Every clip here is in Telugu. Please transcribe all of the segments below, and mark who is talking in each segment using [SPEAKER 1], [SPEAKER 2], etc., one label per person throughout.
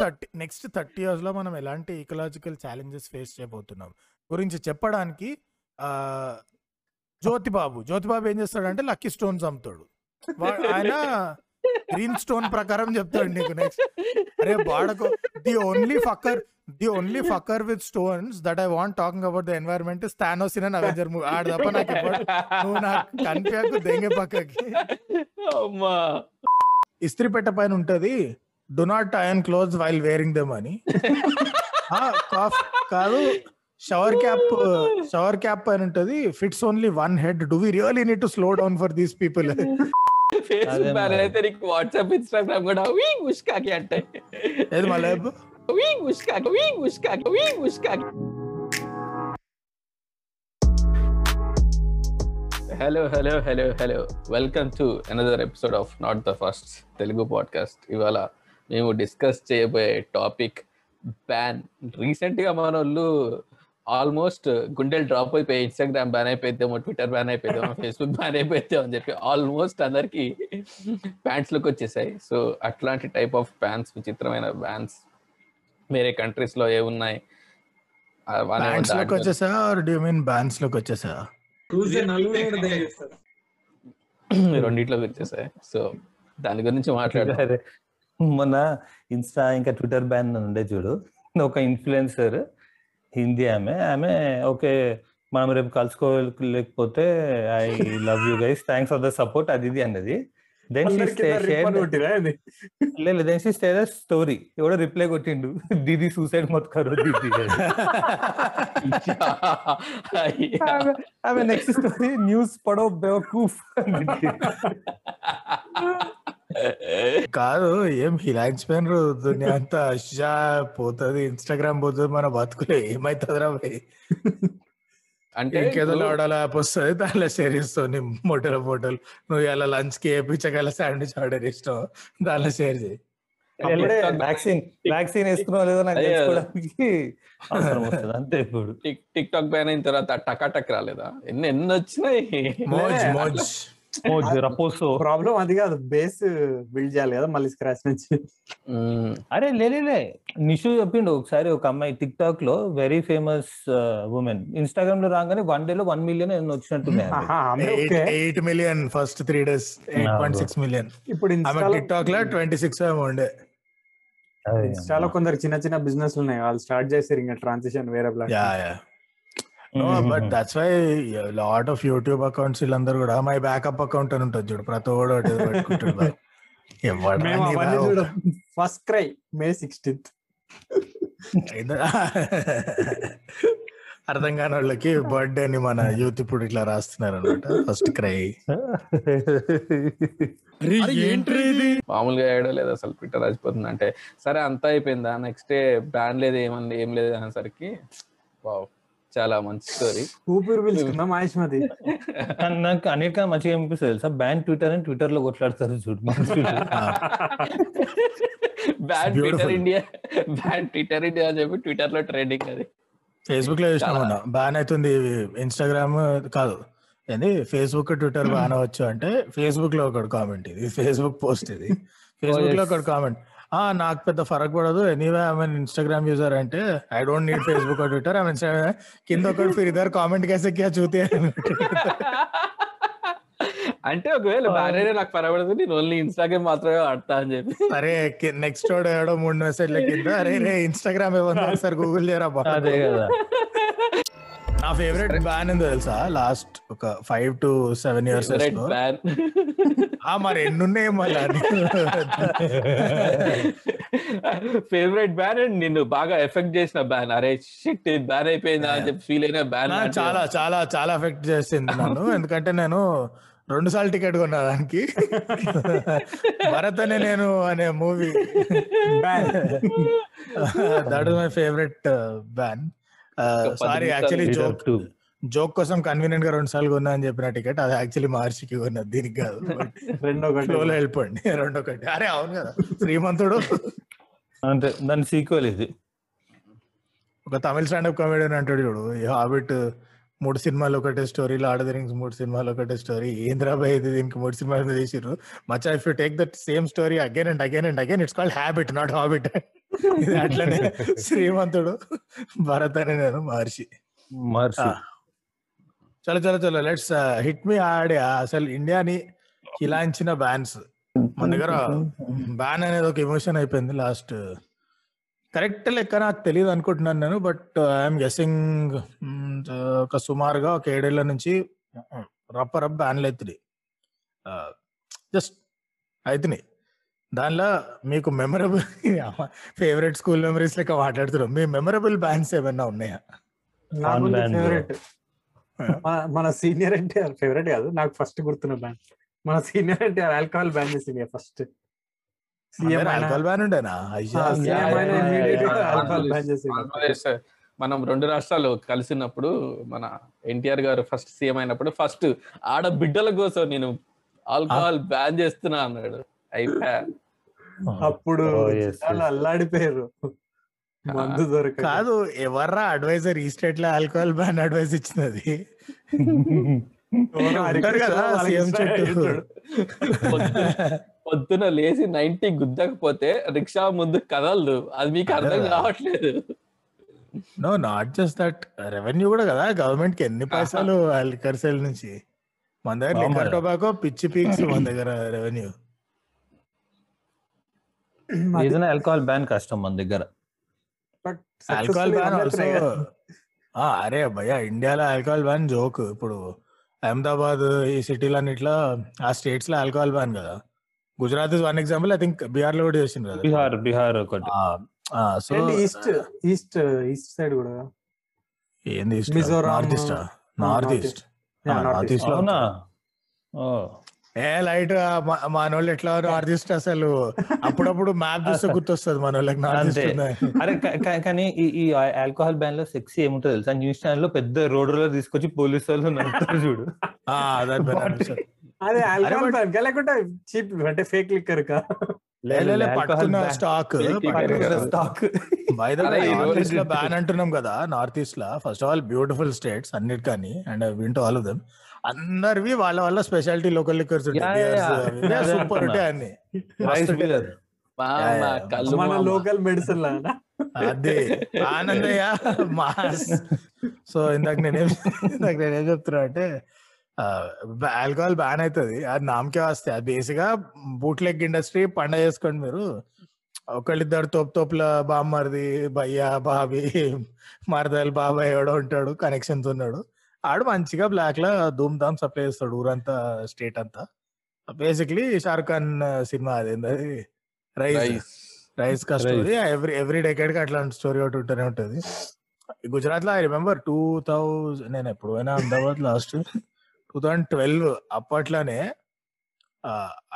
[SPEAKER 1] థర్టీ నెక్స్ట్ థర్టీ ఇయర్స్లో మనం ఎలాంటి ఈకలాజికల్ ఛాలెంజెస్ ఫేస్ చేయబోతున్నాం? గురించి చెప్పడానికి జ్యోతిబాబు. జ్యోతిబాబు ఏం చేస్తాడంటే లక్కీ స్టోన్స్ అమ్ముతాడు. ఆయన గ్రీన్ స్టోన్ ప్రకారం చెప్తాడు నీకు నెక్స్ట్ అరే బాడకు the only fucker the only fucker with stones that I want talking about the environment Thanos in Avenger movie. ఆడ తప్ప నాకు నువ్వు నాకు కనిపించకు దెంగే పక్కకి. ఇస్త్రీ పెట్ట పైన ఉంటది. Do not iron clothes while wearing them అని కాఫ్ కాదు షవర్ క్యాప్ షవర్ క్యాప్ పైన ఉంటది. Fits only one head do we really need to slow down for these people
[SPEAKER 2] Facebook. అయితే నీకు వాట్సాప్ ఇన్స్టాగ్రామ్ కూడా వీ ముష్కాకి అంటే.
[SPEAKER 1] ఏది మళ్ళీ
[SPEAKER 2] వీ ముష్కాకి వీ ముష్కాకి వీ ముష్కాకి hello hello hello hello welcome to another episode of not the first Telugu podcast ఇవాళ మేము డిస్కస్ చేయబోయే టాపిక్ బ్యాన్. రీసెంట్గా మన వాళ్ళు ఆల్మోస్ట్ గుండెలు డ్రాప్ అయిపోయి ఇన్స్టాగ్రామ్ బ్యాన్ అయిపోయిద్దామో ట్విట్టర్ బ్యాన్ అయిపోయిద్దామో ఫేస్బుక్ బ్యాన్ అయిపోయిద్దామో అని చెప్పి ఆల్మోస్ట్ అందరికి ప్యాంట్స్ లుక్ వచ్చేసాయి. సో అట్లాంటి టైప్ ఆఫ్ ప్యాంట్స్ విచిత్రమైన బ్యాన్స్ వేరే కంట్రీస్లో ఏ ఉన్నాయి? రెండిట్లోకి వచ్చేసాయి. సో దాని గురించి మాట్లాడదాం.
[SPEAKER 3] అరే, మొన్న ఇన్స్టా ఇంకా ట్విట్టర్ బ్యాన్ ఉండే చూడు ఒక ఇన్ఫ్లుయెన్సర్ హిందీ ఆమె ఆమె ఓకే మనం రేపు కలుసుకోలేకపోతే I love you guys thanks for the support అది ఇది అన్నది దెన్
[SPEAKER 4] అందరికీ రిబ్బన్ కొట్టిరా ఇది?
[SPEAKER 3] లేదు దెన్ షీ స్టే స్టోరీ ఎవడో రిప్లై కొట్టిండు దీది సూసైడ్ మొత్ కరో దీది అని. ఆమె- ఆమె నెక్స్ట్ స్టోరీ న్యూస్ పడో బేవకూఫ్ అని పెట్టింది.
[SPEAKER 1] కాదు ఏం హిలాయిన్స్ పైన దునియా అంతా అషా పోతుంది ఇన్స్టాగ్రామ్ పోతుంది మన బతుకులు ఏమైతుందిరా భయ్
[SPEAKER 2] అంటే
[SPEAKER 1] ఇంకేదో ఆడాలి యాప్ వస్తుంది దానిలో షేర్ ఇస్తావు నీ మోటల ఫోటోలు. నువ్వు ఇలా లంచ్కి వేయించగల శాండ్విచ్ ఆర్డర్ ఇస్తావు దానిలో షేర్ చేయి.
[SPEAKER 3] వ్యాక్సిన్ వ్యాక్సిన్ లేదో నాకు. తెలుసుకోవడానికి అంతే ఇప్పుడు.
[SPEAKER 2] టిక్ టిక్ టాక్ బ్యాన్ అయిన తర్వాత టకా టక్ రాలేదా? ఎన్ని ఎన్ని వచ్చినాయి?
[SPEAKER 1] మోజ్ మోజ్.
[SPEAKER 4] ప్రాబ్లం అది కాదు. బేస్ బిల్డ్ చేయాలి కదా మళ్ళీ స్క్రాచ్ నుంచి.
[SPEAKER 3] అరే లేలే నిషు చెప్పిండు ఒకసారి ఒక అమ్మాయి టిక్ టాక్లో వెరీ ఫేమస్ ఉమెన్ ఇన్స్టాగ్రామ్లో రాగానే వన్ డే లో one million వచ్చినట్టున్నాయి
[SPEAKER 1] eight million first three days eight point six million
[SPEAKER 4] ఇప్పుడు
[SPEAKER 1] టిక్ టాక్లో ట్వంటీ సిక్స్ ఉండే.
[SPEAKER 4] ఇన్స్టాలో కొందరు చిన్న చిన్న బిజినెస్ ఉన్నాయి. వాళ్ళు స్టార్ట్ చేశారు ఇంకా ట్రాన్సిషన్ వేరే
[SPEAKER 1] యా
[SPEAKER 4] platform
[SPEAKER 1] yeah no but that's why lot of YouTube accounts వీళ్ళందరూ కూడా మై బ్యాకప్ అకౌంట్ అని ఉంటుంది చూడు. ప్రతి నీ బావ?
[SPEAKER 4] చూడం ఫస్ట్ క్రై మే సిక్స్టీన్త్
[SPEAKER 1] అర్థం కాని వాళ్ళకి బర్త్డే అని మన యూత్ ఇప్పుడు ఇట్లా రాస్తున్నారు అనమాట ఫస్ట్ క్రై
[SPEAKER 2] మామూలుగా వేయడం లేదు అసలు ట్విట్టర్ రాసిపోతుంది. అంటే సరే అంతా అయిపోయిందా? నెక్స్ట్ డే బ్యాన్ లేదు ఏమంది ఏం లేదు అనేసరికి వావ్. చాలా మంచి స్టోరీ
[SPEAKER 4] ఊపిరి పిలుచుకుందాం
[SPEAKER 3] కానీ నాకు అన్నిటికన్నా మంచిగా అనిపిస్తుంది తెలుసా? బ్యాన్ ట్విట్టర్ అని ట్విట్టర్లో కొట్లాడతారు చూడు.
[SPEAKER 2] Ban. Twitter India ban Twitter India అని చెప్పి ట్విట్టర్లో ట్రెండింగ్ అది.
[SPEAKER 1] ఫేస్బుక్లో చూసినా బ్యాన్ అవుతుంది ఇన్స్టాగ్రామ్ కాదు. ఏంది? ఫేస్బుక్ ట్విట్టర్ బ్యాన్ అవ్వచ్చు అంటే ఫేస్బుక్లో ఒకటి కామెంట్ ఇది. ఫేస్బుక్ పోస్ట్ ఇది.
[SPEAKER 3] ఫేస్బుక్లో.
[SPEAKER 1] ఒకటి కామెంట్. ఆ నాకు పెద్ద ఫరక్ పడదు. Anyway I mean Instagram user అంటే I don't need Facebook Twitter I mean కింద ఒకటి ఫిర్ ఇద్దరు కామెంట్ కేసే క్యా చూతే
[SPEAKER 2] అంటే ఒకవేళ అయినా నాకు పరవడదు నేను ఓన్లీ ఇన్స్టాగ్రామ్ మాత్రమే ఆడతా అని చెప్పి.
[SPEAKER 1] సరే నెక్స్ట్ ఏడో మూడు మెసేజ్ల కింద అరే రే ఇన్స్టాగ్రామ్ ఏమన్నా ఒకసారి గూగుల్ చేయరా.
[SPEAKER 3] అదే కదా.
[SPEAKER 1] నా ఫేవరెట్ బ్యాన్ ఏందో తెలుసా? లాస్ట్ ఒక five to seven years
[SPEAKER 2] ban
[SPEAKER 1] మరి ఎన్ని ఉన్నాయి మళ్ళీ?
[SPEAKER 2] ఫేవరెట్ బ్యాన్ అండ్ నిన్ను బాగా ఎఫెక్ట్ చేసిన బ్యాన్ అరే షిట్ బ్యాన్ అయిపోయిందా అని చెప్పి ఫీల్ అయిన బ్యాన్
[SPEAKER 1] చాలా చాలా చాలా ఎఫెక్ట్ చేసింది నన్ను. ఎందుకంటే నేను రెండు సార్లు టికెట్ కొన్నా దానికి. భరత్ అనే నేను అనే movie that my favourite ban sorry actually joke. Joke కోసం కన్వీనియంట్గా రెండు సార్లు కొన్నా అని చెప్పిన టికెట్ అది యాక్చువల్లీ మహర్షికి కొన్నది దీనికి కాదు.
[SPEAKER 4] రెండో గంట
[SPEAKER 1] ఫ్లోలో వెళ్ళిపోండి రెండో ఒకటి అరే అవును కదా శ్రీమంతుడు.
[SPEAKER 3] అంతే దాని సీక్వెల్ ఇది.
[SPEAKER 1] ఒక తమిళ స్టాండప్ కామెడియన్ అంటాడు చూడు ఈ హాబిట్ మూడు సినిమాలు ఒకటే స్టోరీ లార్డ్ రింగ్స్ మూడు సినిమాలు ఒకటే స్టోరీ ఏంద్రాబాయ్ ఇది? దీనికి మూడు సినిమాలు తీసిర్రు. Much if you take that same story again and again and again it's called habit not habit ఇది అట్లనే శ్రీమంతుడు భరత్ అని నేను మహర్షి.
[SPEAKER 3] మహర్షి.
[SPEAKER 1] చలో చలో చలో లెట్స్ హిట్ మీ ఆడి అసలు ఇండియాని హిలాయించిన బ్యాన్స్. మన దగ్గర బ్యాన్ అనేది ఒక ఎమోషన్ అయిపోయింది లాస్ట్ కరెక్ట్ లెక్క నాకు తెలియదు అనుకుంటున్నాను నేను బట్ ఐఎమ్ గెస్సింగ్ ఒక సుమారుగా ఒక ఏడేళ్ళ నుంచి రప్ప రప్ బ్యాన్లు అవుతున్నాయి జస్ట్ అవుతున్నాయి దానిలో మీకు మెమరబుల్ ఫేవరెట్ స్కూల్ మెమరీస్ లెక్క మాట్లాడుతున్నాం. మీ మెమరబుల్ బ్యాన్స్ ఏమైనా ఉన్నాయా.
[SPEAKER 4] ఫేవరెట్ మన సీనియర్ అంటే ఫేవరెట్ కాదు. నాకు ఫస్ట్ గుర్తున్న బ్యాండ్ మన సీనియర్ అంటే ఆల్కహాల్ బ్యాన్ చేసింది ఫస్ట్
[SPEAKER 2] మనం రెండు రాష్ట్రాలు కలిసినప్పుడు మన ఎన్టీఆర్ గారు ఫస్ట్ సీఎం అయినప్పుడు ఫస్ట్ ఆడ బిడ్డల కోసం నేను ఆల్కహాల్ బ్యాన్ చేస్తున్నా అన్నాడు. అయిపోయా
[SPEAKER 4] అప్పుడు చాలా. అల్లాడిపోయారు. మందు దొరక
[SPEAKER 1] కాదు ఎవర్రా అడ్వైజర్ ఈ స్టేట్లో ఆల్కహాల్ బ్యాన్ అడ్వైస్ ఇచ్చినది?
[SPEAKER 2] పొద్దున లేచి నైన్టీ గుద్దకపోతే రిక్షా ముందు కదలదు. అది మీకు అర్థం. కావట్లేదు.
[SPEAKER 1] No not just that revenue కూడా కదా గవర్నమెంట్కి ఎన్ని పైసలు లిక్కర్ సేల్ నుంచి? మన దగ్గర లిక్కర్. టొబాకో పిచ్చి పీక్స్ మన దగ్గర రెవెన్యూ
[SPEAKER 3] ఏదైనా ఆల్కహాల్ బ్యాన్ కష్టం మన దగ్గర.
[SPEAKER 1] ఆల్కహాల్ బ్యాన్ ఆల్సో అరే భయ్యా ఇండియాలో ఆల్కహాల్ బ్యాన్ జోక్ ఇప్పుడు అహ్మదాబాద్ ఈ సిటీలన్నిట్లో ఆ స్టేట్స్లో ఆల్కహాల్ బ్యాన్ కదా. Gujarat is one example I think బీహార్లో కూడా చేసింది కదా.
[SPEAKER 3] బీహార్ బీహార్ ఒకటి.
[SPEAKER 1] So
[SPEAKER 4] east east east side కూడా?
[SPEAKER 1] ఏంది east
[SPEAKER 4] Mizoram,
[SPEAKER 1] north east north east north
[SPEAKER 4] east.
[SPEAKER 3] ఈస్ట్లో
[SPEAKER 1] ఏ లైట్ మన వాళ్ళు ఎట్లా నార్త్ ఈస్ట్ అసలు అప్పుడప్పుడు మ్యాప్ చూస్తే గుర్తొస్తుంది మన వాళ్ళకి నార్త్
[SPEAKER 3] అంతే.
[SPEAKER 1] ఈస్ట్
[SPEAKER 3] అరే కానీ ఈ ఆల్కహాల్ బ్యాన్లో సెక్సీ ఏముంటుంది తెలుసా? న్యూస్ ఛానల్లో పెద్ద రోడ్ రోలర్ తీసుకొచ్చి పోలీసు వాళ్ళు నడుపుతారు చూడు.
[SPEAKER 4] అదే ఆల్కహాల్
[SPEAKER 1] but-
[SPEAKER 4] బ్యాన్ లేకుంటే చీప్ అంటే ఫేక్ లిక్కర్ కా.
[SPEAKER 1] స్టాక్.
[SPEAKER 3] స్టాక్.
[SPEAKER 1] లో బ్యాన్ అంటున్నాం కదా నార్త్ ఈస్ట్లో. First of all beautiful states అన్నిటి కానీ అండ్ వింటూ ఆల్ ఆఫ్ దెమ్ అందరివి వాళ్ళ వాళ్ళ స్పెషాలిటీ లోకల్ లిక్కర్స్ సూపర్. ఉంటాయి అన్ని.
[SPEAKER 4] మన. లోకల్ మెడిసిన్ లాగా
[SPEAKER 1] అదే. Anandaiah mass so. ఇందాక నేనేం ఇందాక నేనేం చెప్తున్నా అంటే ఆల్కహాల్ బ్యాన్ అవుతుంది అది నామకే వస్తాయి అది బేసిక్గా బూట్ లెగ్ ఇండస్ట్రీ పండగ చేసుకోండి మీరు. ఒకళ్ళిద్దరు తోపు తోపుల బామ్మర్ది భయ్య బాబి మరదల్ బాబాయ్ ఎవడో ఉంటాడు కనెక్షన్స్ ఉన్నాడు. ఆడు మంచిగా బ్లాక్లో ధూమ్ ధామ్ సప్లై చేస్తాడు ఊరంతా స్టేట్ అంతా. బేసిక్లీ షారుఖ్ ఖాన్ సినిమా అదేంది రైస్
[SPEAKER 2] రైస్.
[SPEAKER 1] రైస్ కా స్టోరీ ఎవ్రీ ఎవ్రీ డెకేడ్కి అట్లాంటి స్టోరీ ఒకటి ఉంటూనే ఉంటది. గుజరాత్లో ఐ రిమెంబర్ టూ థౌజండ్ నేను ఎప్పుడు పోయినా Ahmedabad last two thousand twelve అప్పట్లోనే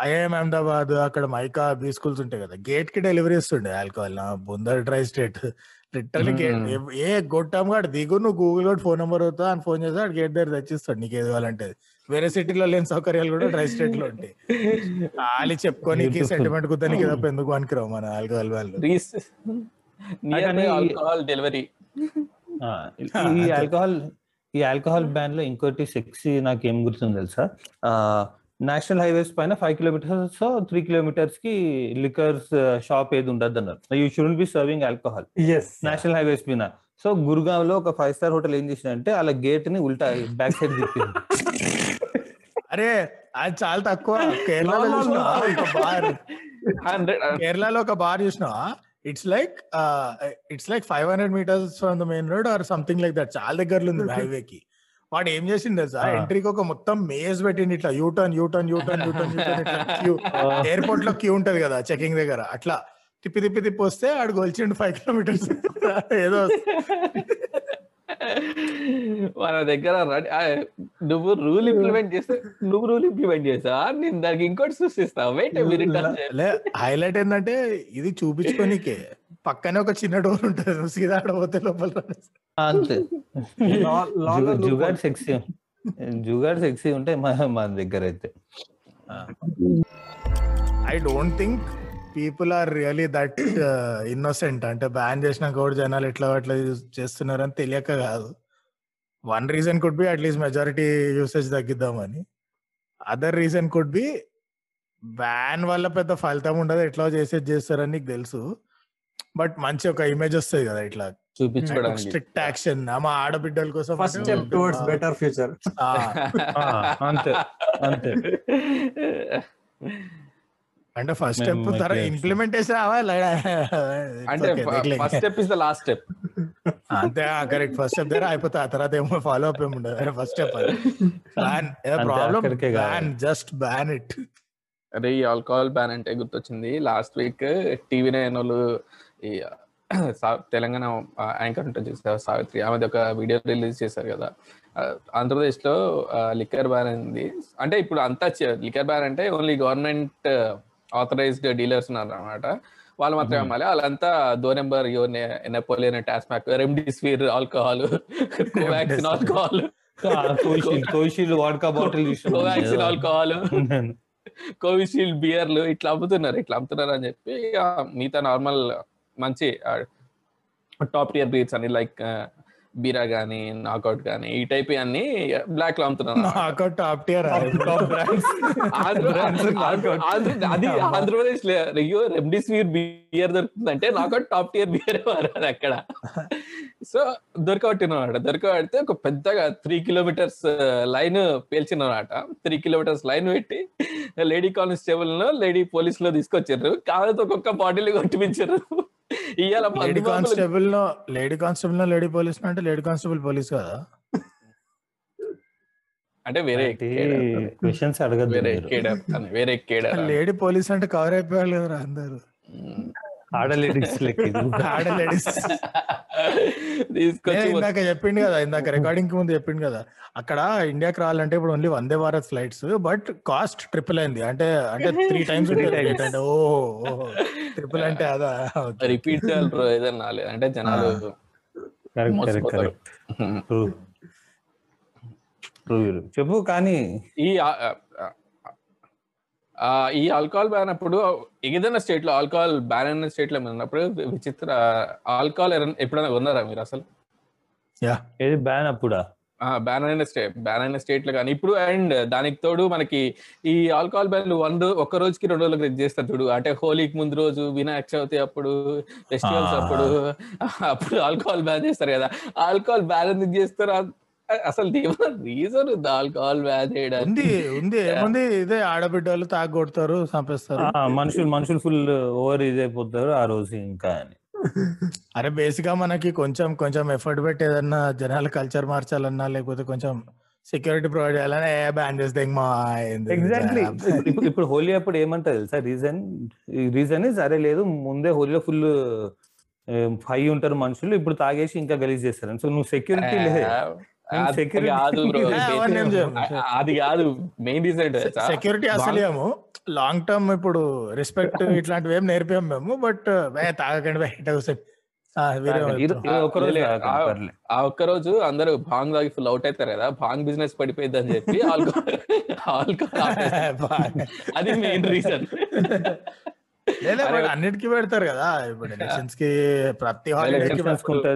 [SPEAKER 1] ఐఐఎం అహ్మదాబాద్ అక్కడ మైకా బీ స్కూల్స్ ఉంటాయి కదా గేట్కి డెలివరీ ఇస్తుండే ఆల్కహాల్ నా. బుందర్ డ్రై స్టేట్. లిటరలీ. ఏ గొట్టం కాడు దిగు నువ్వు గూగుల్ కూడా ఫోన్ నెంబర్ అవుతా అని ఫోన్ చేస్తే గేట్ దగ్గర తెచ్చిస్తాడు నీకు ఏది కావాలంటే. వేరే సిటీలో లేని సౌకర్యాలు కూడా డ్రై స్టేట్లో ఉంటాయి ఖాళీ చెప్పుకోనికి
[SPEAKER 3] Beautiful.
[SPEAKER 1] సెంటిమెంట్ కుదనికి తప్ప ఎందుకు పనికిరావు మన ఆల్కహాల్ వాళ్ళు
[SPEAKER 2] ఆల్కహాల్ డెలివరీ
[SPEAKER 3] ఆ, ఈ ఆల్కహాల్ ఈ ఆల్కహాల్ బ్యాన్లో ఇంకోటి సెక్సీ నాకు ఏం గుర్తుంది తెలుసా నేషనల్ హైవేస్ పైన ఫైవ్ కిలోమీటర్స్ త్రీ కిలోమీటర్స్కి లికర్స్ షాప్ ఏది ఉండదు అన్నారు you should be serving alcohol
[SPEAKER 4] yes
[SPEAKER 3] national highways పైన సో గురుగావ్లో ఒక ఫైవ్ స్టార్ హోటల్ ఏం చేసిందంటే అలా గేట్ని ఉల్టా బ్యాక్ సైడ్ తిప్పింది.
[SPEAKER 1] అరే అది చాలా తక్కువ. కేరళలో చూసినా. ఒక బార్. కేరళలో ఒక బార్ చూసినా it's like it's like five hundred metres from the main road or something like that చాలా దగ్గరలో ఉంది హైవే కి వాడు ఏం చేసిండు తెలుసా?
[SPEAKER 3] Ah.
[SPEAKER 1] ఎంట్రీకి ఒక మొత్తం మేజ్ పెట్టిండి ఇట్లా U turn U turn U turn U turn U turn queue. ఎయిర్పోర్ట్లో క్యూ ఉంటది కదా చెకింగ్ దగ్గర. అట్లా తిప్పి తిప్పి తిప్పి వస్తే ఆడు గొలిచిండు ఫైవ్ కిలోమీటర్స్ ఏదో
[SPEAKER 2] మన దగ్గర నువ్వు రూల్ ఇంప్లిమెంట్ చేస్తే నువ్వు రూల్ ఇంప్లిమెంట్ చేసా నేను దానికి ఇంకోటి సృష్టిస్తా వెయిట్
[SPEAKER 1] లే హైలైట్ ఏంటంటే ఇది చూపించుకోనికే. పక్కనే ఒక చిన్న డోర్ ఉంటది. సీదా ఆడపోతే లోపల.
[SPEAKER 3] అంతే. జుగాడ్ సెక్సీ జుగాడ్ సెక్సీ ఉంటే మన మన దగ్గర అయితే
[SPEAKER 1] I don't think people are really that innocent అంటే బ్యాన్ చేసినాక కూడా జనాలు ఎట్లా అట్లా చేస్తున్నారని తెలియక కాదు. One reason could be at least majority usage తగ్గిద్దామని. Other reason could be ban వల్ల పెద్ద ఫలితం ఉండదు. ఎట్లా చేసేది చేస్తారని నీకు తెలుసు. బట్ మంచి ఒక ఇమేజ్ వస్తుంది కదా ఇట్లా.
[SPEAKER 2] చూపించుకోవడానికి.
[SPEAKER 1] Strict action. మా ఆడబిడ్డల కోసం
[SPEAKER 4] first step towards better future
[SPEAKER 1] ఆ,
[SPEAKER 3] ఆ, అంతే అంతే.
[SPEAKER 1] అంటే ఫస్ట్ స్టెప్ తర్వాత
[SPEAKER 3] ఇట్లా
[SPEAKER 1] ఇంప్లిమెంటేషన్
[SPEAKER 2] అంటే first step is the last step
[SPEAKER 1] అంతే కరెక్ట్ ఫస్ట్ స్టెప్ దగ్గర అయిపోతా ఆ తర్వాత ఏమో ఫాలో అప్ ఏమి ఉండదు. First step ban problem. Ban just ban it
[SPEAKER 2] అరే ఈ ఆల్కహాల్ బ్యాన్ అంటే గుర్తొచ్చింది. లాస్ట్ వీక్ టీవీ నైన్ వాళ్ళు ఈ తెలంగాణ యాంకర్ ఉంటుంది చూసారు సావిత్రి ఆమెది ఒక వీడియో రిలీజ్ చేశారు కదా. ఆ, ఆంధ్రప్రదేశ్లో లిక్కర్ బ్యాన్ అయింది అంటే ఇప్పుడు అంతా లిక్కర్ బ్యాన్ అంటే ఓన్లీ గవర్నమెంట్ ఆథరైజ్డ్ డీలర్స్ ఉన్నారు అనమాట వాళ్ళు మాత్రమే. అమ్మాలి. వాళ్ళంతా దో నెంబర్ యో Napoleon TASMAC Remdesivir alcohol Covaxin alcohol.
[SPEAKER 3] Vodka bottle
[SPEAKER 2] Covaxin alcohol. Covishield బియర్లు ఇట్లా అమ్ముతున్నారు ఇట్లా అమ్ముతున్నారు అని చెప్పి మిగతా నార్మల్ మంచి టాప్ టియర్ బ్రీడ్స్ అని లైక్ బీరా గానీ నాకౌట్ గానీ ఈ టైప్ అన్ని బ్లాక్లో అది ఆంధ్రప్రదేశ్ అయ్యో రెమ్డిసివిర్ బియర్ దొరుకుతుందంటే నాకౌట్ టాప్ టియర్ బియర్ అది అక్కడ. సో దొరకబట్టినమాట దొరకబడితే ఒక పెద్దగా త్రీ కిలోమీటర్స్ లైన్ పేల్చినమాట త్రీ కిలోమీటర్స్ లైన్ పెట్టి లేడీ కానిస్టేబుల్లో లేడీ పోలీస్లో తీసుకొచ్చారు కాకపోతే ఒక్కొక్క బాటిల్ కొట్టిపించారు ఇవాళ
[SPEAKER 1] లేడీ కానిస్టేబుల్లో లేడీ కానిస్టేబుల్లో లేడీ పోలీస్ అంటే లేడీ కానిస్టేబుల్ పోలీస్ కదా?
[SPEAKER 2] అంటే వేరే
[SPEAKER 3] క్వశ్చన్స్ అడగద్దు
[SPEAKER 2] వేరే వేరే
[SPEAKER 1] లేడీ పోలీస్ అంటే కవర్ అయిపోయారు కదా అందరు. ఇందాక చెప్పిండు కదా ఇందాక రికార్డింగ్కి ముందు చెప్పిండు కదా అక్కడ ఇండియాకి రావాలంటే ఇప్పుడు only Vande Bharat flights but cost triple అయింది. అంటే అంటే త్రీ టైమ్స్
[SPEAKER 3] Three times.
[SPEAKER 1] అంటే ఓ ట్రిపుల్ అంటే అదా.
[SPEAKER 2] రిపీట్ చేయాలి బ్రో ఏదన్నా లేదు అంటే జనాలు
[SPEAKER 3] చెప్పు కానీ.
[SPEAKER 2] ఈ ఈ ఆల్కహాల్ బ్యాన్ అప్పుడు ఏదైనా స్టేట్లో ఆల్కహాల్ బ్యాన్ అయిన స్టేట్లో మీరు ఉన్నప్పుడు విచిత్ర ఆల్కహాల్ ఎప్పుడైనా ఉన్నారా మీరు అసలు?
[SPEAKER 1] యా.
[SPEAKER 3] ఏది బ్యాన్ అప్పుడా?
[SPEAKER 2] బ్యాన్ అయిన స్టేట్ బ్యాన్ అయిన స్టేట్లో కానీ. ఇప్పుడు అండ్ దానికి తోడు మనకి ఈ ఆల్కహాల్ బ్యాన్ వన్ రోజు ఒక రోజుకి రెండు రోజులకు చేస్తారు చూడు. అంటే హోలీకి ముందు రోజు వినాయక చవితి అప్పుడు ఫెస్టివల్స్. అప్పుడు అప్పుడు ఆల్కహాల్ బ్యాన్ చేస్తారు కదా. ఆల్కహాల్ బ్యాన్ ఎందుకు చేస్తారు? అసలు రీజన్? ఉంది ఆల్కహాల్
[SPEAKER 1] ఉంది ఉంది. ఏముంది? ఇదే ఆడబిడ్డలు తాగొడతారు చంపేస్తారు.
[SPEAKER 3] ఆ, మనుషులు మనుషులు ఫుల్ ఓవర్ ఇది అయిపోతారు ఆ రోజు ఇంకా అని.
[SPEAKER 1] అరే బేసిక్గా మనకి కొంచెం కొంచెం ఎఫర్ట్ పెట్టి ఏదన్నా జనాల కల్చర్ మార్చాలన్నా లేకపోతే కొంచెం సెక్యూరిటీ ప్రొవైడ్ చేయాలన్నా ఏ బ్యాన్ చేస్తే
[SPEAKER 3] ఎగ్జాక్ట్లీ ఇప్పుడు ఇప్పుడు హోలీ అప్పుడు ఏమంటారు తెలుసా? రీజన్ రీజన్ సరే లేదు ముందే హోలీలో ఫుల్ హై ఉంటారు మనుషులు ఇప్పుడు తాగేసి ఇంకా గలీజ్ చేస్తారు. సో నువ్వు సెక్యూరిటీ లేదు
[SPEAKER 2] కాదు. అది కాదు మెయిన్ రీజన్
[SPEAKER 1] సెక్యూరిటీ అసలు ఏమో లాంగ్ టర్మ్ ఇప్పుడు రెస్పెక్ట్ ఇట్లాంటివి ఏం నేర్పాము మేము బట్ తాగకండి బయట ఆ, వేరే
[SPEAKER 3] ఇది- ఇది ఒక రోజు
[SPEAKER 2] లే-
[SPEAKER 3] తాగకండి,
[SPEAKER 2] ఆ-
[SPEAKER 3] పర్లే.
[SPEAKER 2] ఆ ఒక్క రోజు అందరూ భాంగ్ తాగి ఫుల్ అవుట్ అవుతారు కదా భాంగ్ బిజినెస్ పడిపోయింది అని చెప్పి ఆల్కహాల్. అది మెయిన్ రీజన్
[SPEAKER 1] లేదా అన్నిటికీ పెడతారు కదా. ఇప్పుడు ఎలక్షన్స్కి ప్రతి.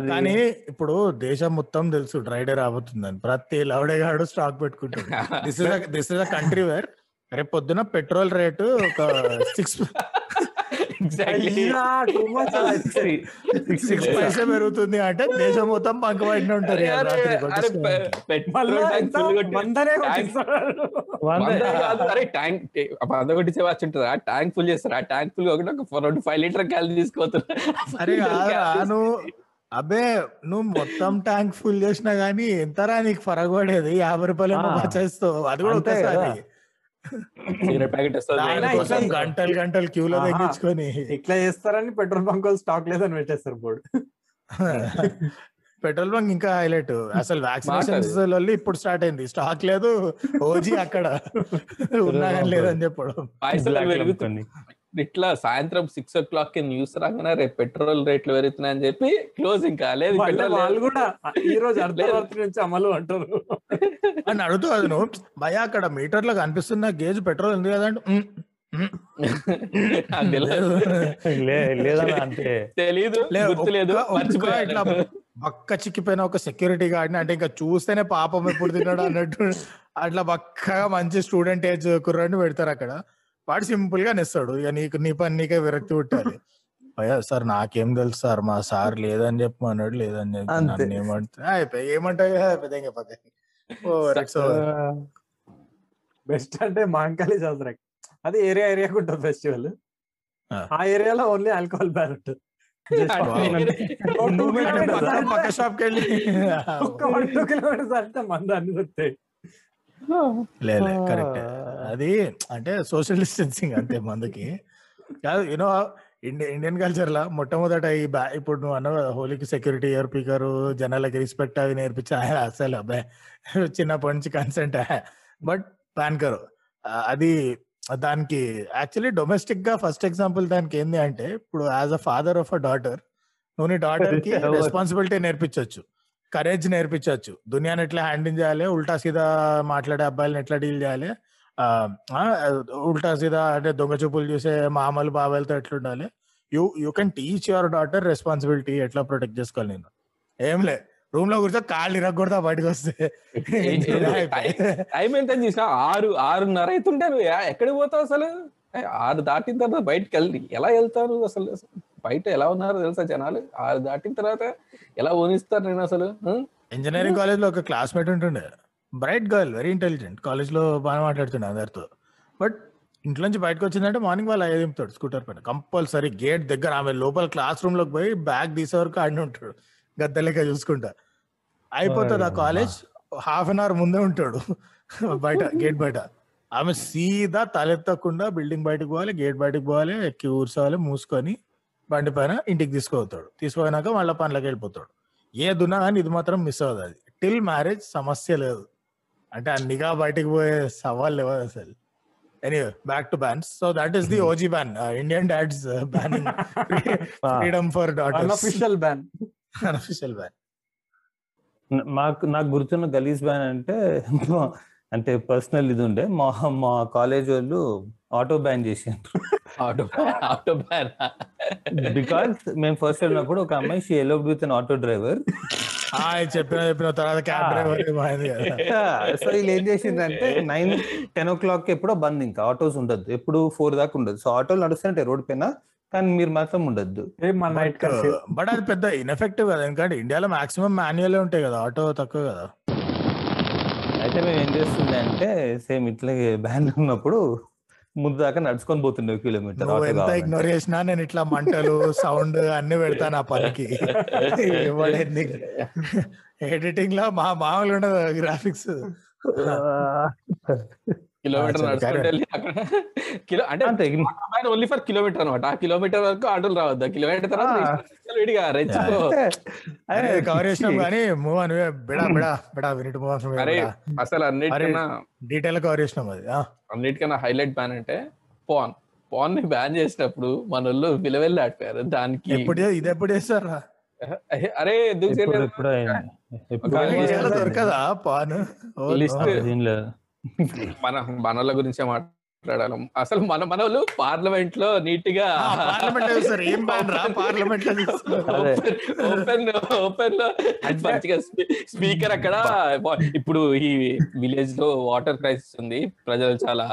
[SPEAKER 1] కానీ ఇప్పుడు దేశం మొత్తం తెలుసు డ్రైడే రాబోతుందని. ప్రతి లవడేగాడు స్టాక్ పెట్టుకుంటాడు. This is this is a country where రేపు పొద్దున పెట్రోల్ రేటు ఒక సిక్స్
[SPEAKER 2] ఎగ్జాక్ట్లీ.
[SPEAKER 1] సిక్స్ పైసే పెరుగుతుంది అంటే దేశం మొత్తం పంక పడిన ఉంటారు.
[SPEAKER 3] వంద-
[SPEAKER 2] కొట్టించే వాచ్ ఉంటుందా? ట్యాంక్ ఫుల్ చేస్తారు? ఆ ట్యాంక్ ఫుల్ ఒకటి ఒక రెండు ఫైవ్ లీటర్ క్యాలరీ
[SPEAKER 1] నువ్వు అబ్బే నువ్వు మొత్తం ట్యాంక్ ఫుల్ చేసినా గానీ ఎంతరా నీకు ఫరక్ పడేది? యాభై రూపాయలు ఏమో
[SPEAKER 3] ఆ.
[SPEAKER 1] బచాయిస్తావు అది కూడా ఒకసారి.
[SPEAKER 2] సిగరెట్ ప్యాకెట్ వస్తుంది
[SPEAKER 1] దానికోసం
[SPEAKER 4] ఇట్లా-
[SPEAKER 1] గంటలు గంటలు క్యూలో. తగ్గించుకొని.
[SPEAKER 4] ఇట్లా చేస్తారని పెట్రోల్ బంక్ వాళ్ళు స్టాక్ లేదని పెట్టేస్తారు బోర్డు.
[SPEAKER 1] పెట్రోల్ బంక్ ఇంకా హైలైట్. అసలు వ్యాక్సినేషన్స్ వల్ల ఇప్పుడు స్టార్ట్ అయింది. స్టాక్ లేదు ఓజీ అక్కడ. ఉన్నా కానీ లేదని చెప్పడం.
[SPEAKER 2] ఇట్లా సాయంత్రం సిక్స్ ఓ క్లాక్కి న్యూస్ రాగానే రేపు పెట్రోల్ రేట్లు పెరుగుతున్నాయని చెప్పి క్లోజ్ ఇంకా లేదు
[SPEAKER 4] మళ్ళీ
[SPEAKER 2] పెట్రోల్
[SPEAKER 4] వాళ్ళు కూడా ఈ రోజు అర్ధరాత్రి నుంచి అమలు అంటారు.
[SPEAKER 1] అని అడుగుతూ అది నువ్వు భయ అక్కడ మీటర్లో కనిపిస్తున్న గేజ్ పెట్రోల్ ఉంది కదా అంటే "ఉమ్, ఉమ్,
[SPEAKER 2] నాకు తెలియదు.
[SPEAKER 3] లే- లేదన్న అంతే.
[SPEAKER 2] తెలీదు గుర్తులేదు.
[SPEAKER 1] ఇట్లా బక్క చిక్కిపోయిన ఒక సెక్యూరిటీ గార్డ్ అంటే ఇంకా చూస్తేనే పాపం ఎప్పుడు తిన్నాడు అన్నట్టు. అట్లా బక్కగా మంచి స్టూడెంట్ ఏజ్ కుర్రాడిని పెడతారు అక్కడ. వాడు సింపుల్గా నెస్తాడు ఇక నీకు నీ పని నీకే విరక్తి పుట్టాలి. అయ్యా సార్ నాకేం తెలుసు సార్ మా సార్ లేదని చెప్పమన్నాడు లేదని చెప్పి.
[SPEAKER 3] అంతే.
[SPEAKER 1] నన్ను ఏమంటే అయిపోయి పదే ఓ
[SPEAKER 4] బెస్ట్ అంటే మాంకాళి జాతర అది ఏరియా ఏరియాకి ఉంటుంది ఫెస్టివల్.
[SPEAKER 1] ఆ.
[SPEAKER 4] ఏరియాలో ఓన్లీ ఆల్కహాల్ బ్యాన్ ఉంటుంది.
[SPEAKER 1] పక్క షాప్కి వెళ్ళి.
[SPEAKER 4] ఒక్క వన్ టూ కిలోమీటర్స్ అంటే మంద అన్ని దొరుకుతాయి
[SPEAKER 1] లేదు కరెక్ట్. అది అంటే సోషల్ డిస్టెన్సింగ్ అంతే మందుకి. కాదు you know Indian Indian culture లా మొట్టమొదట ఈ బ్యా ఇప్పుడు నువ్వు అన్నావు కదా హోలీకి సెక్యూరిటీ నేర్పికారు జనాలకి రెస్పెక్ట్ అవి నేర్పించి అసలు అబ్బాయి చిన్నప్పటి నుంచి కన్సెంట్ బట్ ప్యాన్ కరు అది దానికి యాక్చువల్లీ డొమెస్టిక్గా ఫస్ట్ ఎగ్జాంపుల్ దానికి ఏంది అంటే ఇప్పుడు as a father of a daughter నువ్వు నీ
[SPEAKER 3] డాటర్కి?
[SPEAKER 1] రెస్పాన్సిబిలిటీ నేర్పించవచ్చు కరేజ్ నేర్పించవచ్చు దునియాని ఎట్లా హ్యాండిల్ చేయాలి? ఉల్టా సీదా మాట్లాడే అబ్బాయిలను ఎట్లా డీల్ చేయాలి? ఉల్టా సీదా అంటే దొంగ చూపులు చూసే మామలు బాబాయిలతో ఎట్లా ఉండాలి you you can teach your daughter responsibility ఎట్లా ప్రొటెక్ట్ చేసుకోవాలి నేను? ఏం లే రూమ్లో కూర్చో కాళ్ళు ఇరగొడతా బయటకు వస్తే.
[SPEAKER 2] టైం ఎంత చూసినా ఆరు ఆరున్నర అవుతుంటే నువ్వు ఎ- ఎక్కడికి పోతావు అసలు? ఆరు దాటిన తర్వాత బయటకు వెళ్ళి ఎలా వెళ్తారు అసలు? బయట ఎలా ఉన్నారో తెలుసా జనాలు? ఆరు దాటిన తర్వాత ఎలా ఊనిస్తారు నేను అసలు?
[SPEAKER 1] ఇంజనీరింగ్ కాలేజ్లో ఒక క్లాస్మేట్ ఉంటుండే. Bright girl very intelligent. కాలేజ్లో బాగా మాట్లాడుతుండే అందరితో. బట్ ఇంట్లో నుంచి బయటకు వచ్చిందంటే మార్నింగ్ వాళ్ళు అయ్యే దింపుతాడు స్కూటర్ పైన. కంపల్సరీ గేట్ దగ్గర ఆమె లోపల క్లాస్ రూమ్లోకి పోయి బ్యాగ్ తీసే వరకు ఆడిని ఉంటాడు. గద్ద లెక్క చూసుకుంటా. అయిపోతుంది ఆ కాలేజ్. హాఫ్ అన్ అవర్ ముందే ఉంటాడు. బయట గేట్ బయట. ఆమె సీదా తలెత్తకుండా బిల్డింగ్ బయటకు పోవాలి గేట్ బయటకు పోవాలి ఎక్కి ఊర్చోవాలి మూసుకొని బండి పైన ఇంటికి తీసుకుపోతాడు. తీసుకుపోయినాక మళ్ళీ పనులకు వెళ్ళిపోతాడు. ఏదున్నా కానీ ఇది మాత్రం మిస్ అవ్వదు అది. టిల్ మ్యారేజ్ సమస్య లేదు. అంటే ఆ నిఘా బయటకు పోయే సవాల్ లేవు అసలు. Anyway back to bans so that is the OG ban Indian dads banning freedom for daughters
[SPEAKER 4] unofficial ban
[SPEAKER 1] unofficial ban
[SPEAKER 3] మాకు నాకు గుర్తున్న గలీజ్ బ్యాన్ అంటే అంటే పర్సనల్ ఇది ఉండే. మా మా కాలేజ్ వాళ్ళు ఆటో బ్యాన్ చేసిండ్రు.
[SPEAKER 2] ఆటో ఆటో బ్యాన్
[SPEAKER 3] బికాస్ మేము ఫస్ట్ వెళ్ళినప్పుడు ఒక అమ్మాయి she eloped with an auto driver
[SPEAKER 1] చెప్పిన చెప్పిన తర్వాత క్యాబ్. డ్రైవర్
[SPEAKER 3] సో వీళ్ళు ఏం చేసిందంటే నైన్ టెన్ ఓ క్లాక్ ఎప్పుడో బంద్ ఇంకా. ఆటోస్ ఉండదు ఎప్పుడు ఫోర్ దాకా ఉండదు సో ఆటోలు నడుస్తుంటాయి రోడ్ పైన కానీ మీరు మాత్రం ఉండద్దు.
[SPEAKER 1] బట్ అది పెద్ద ఇన్ఎఫెక్టివ్ కదా. ఎందుకంటే ఇండియాలో మాక్సిమం మాన్యువల్ ఉంటాయి కదా. ఆటో తక్కువ కదా.
[SPEAKER 3] అయితే మేము ఏం చేస్తుండే అంటే సేమ్ ఇట్లాగే బ్యాన్ ఉన్నప్పుడు ముందు దాకా నడుచుకొని పోతుండే కిలోమీటర్
[SPEAKER 1] ఎంత. ఇగ్నోర్ చేసినా నేను ఇట్లా మంటలు సౌండ్ అన్ని పెడతాను ఆ పనికి. ఎడిటింగ్లో మా మామూలు ఉండదు గ్రాఫిక్స్
[SPEAKER 2] కిలోమీటర్ నడుచుకుంటూ అక్కడ కిలో అంటే
[SPEAKER 3] అంతే
[SPEAKER 2] ఓన్లీ ఫర్ కిలోమీటర్ అనమాట ఆ కిలోమీటర్ వరకు ఆటోలు రావద్దు. కిలోమీటర్ తర్వాత. విడిగా- రెచ్చిపో.
[SPEAKER 3] అరే,
[SPEAKER 1] కవర్ చేసినాం కానీ మూవ్ అని బిడా బిడా బిడా వినిట్ మూవ్
[SPEAKER 2] అరే అసలు అన్నిటికన్నా
[SPEAKER 1] డీటెయిల్ కవర్ చేసినాం అది ఆ,
[SPEAKER 2] అన్నిటికన్నా హైలైట్ బ్యాన్ అంటే పాన్ పాన్ని బ్యాన్ చేసినప్పుడు మన వాళ్ళు విలువెళ్ళి ఆడిపోయారు దానికి
[SPEAKER 1] ఎప్పుడు చే- ఇది ఎప్పుడు చేస్తారా?
[SPEAKER 2] అరే ఎందుకు
[SPEAKER 1] దొరకదా పాన్
[SPEAKER 3] లేదు.
[SPEAKER 2] మన మనల గురించే మాట్లాడాలి. అసలు మన మన వాళ్ళు పార్లమెంట్లో నీట్గా
[SPEAKER 1] పార్లమెంట్ సార్ ఏం బ్యాన్ రా పార్లమెంట్లో చూస్తున్నారు.
[SPEAKER 3] అదే.
[SPEAKER 2] ఓపెన్ ఓపెన్లో మంచిగా స్పీకర్ అక్కడ ఇప్పుడు ఈ విలేజ్లో వాటర్ క్రైసిస్ ఉంది. ప్రజలు చాలా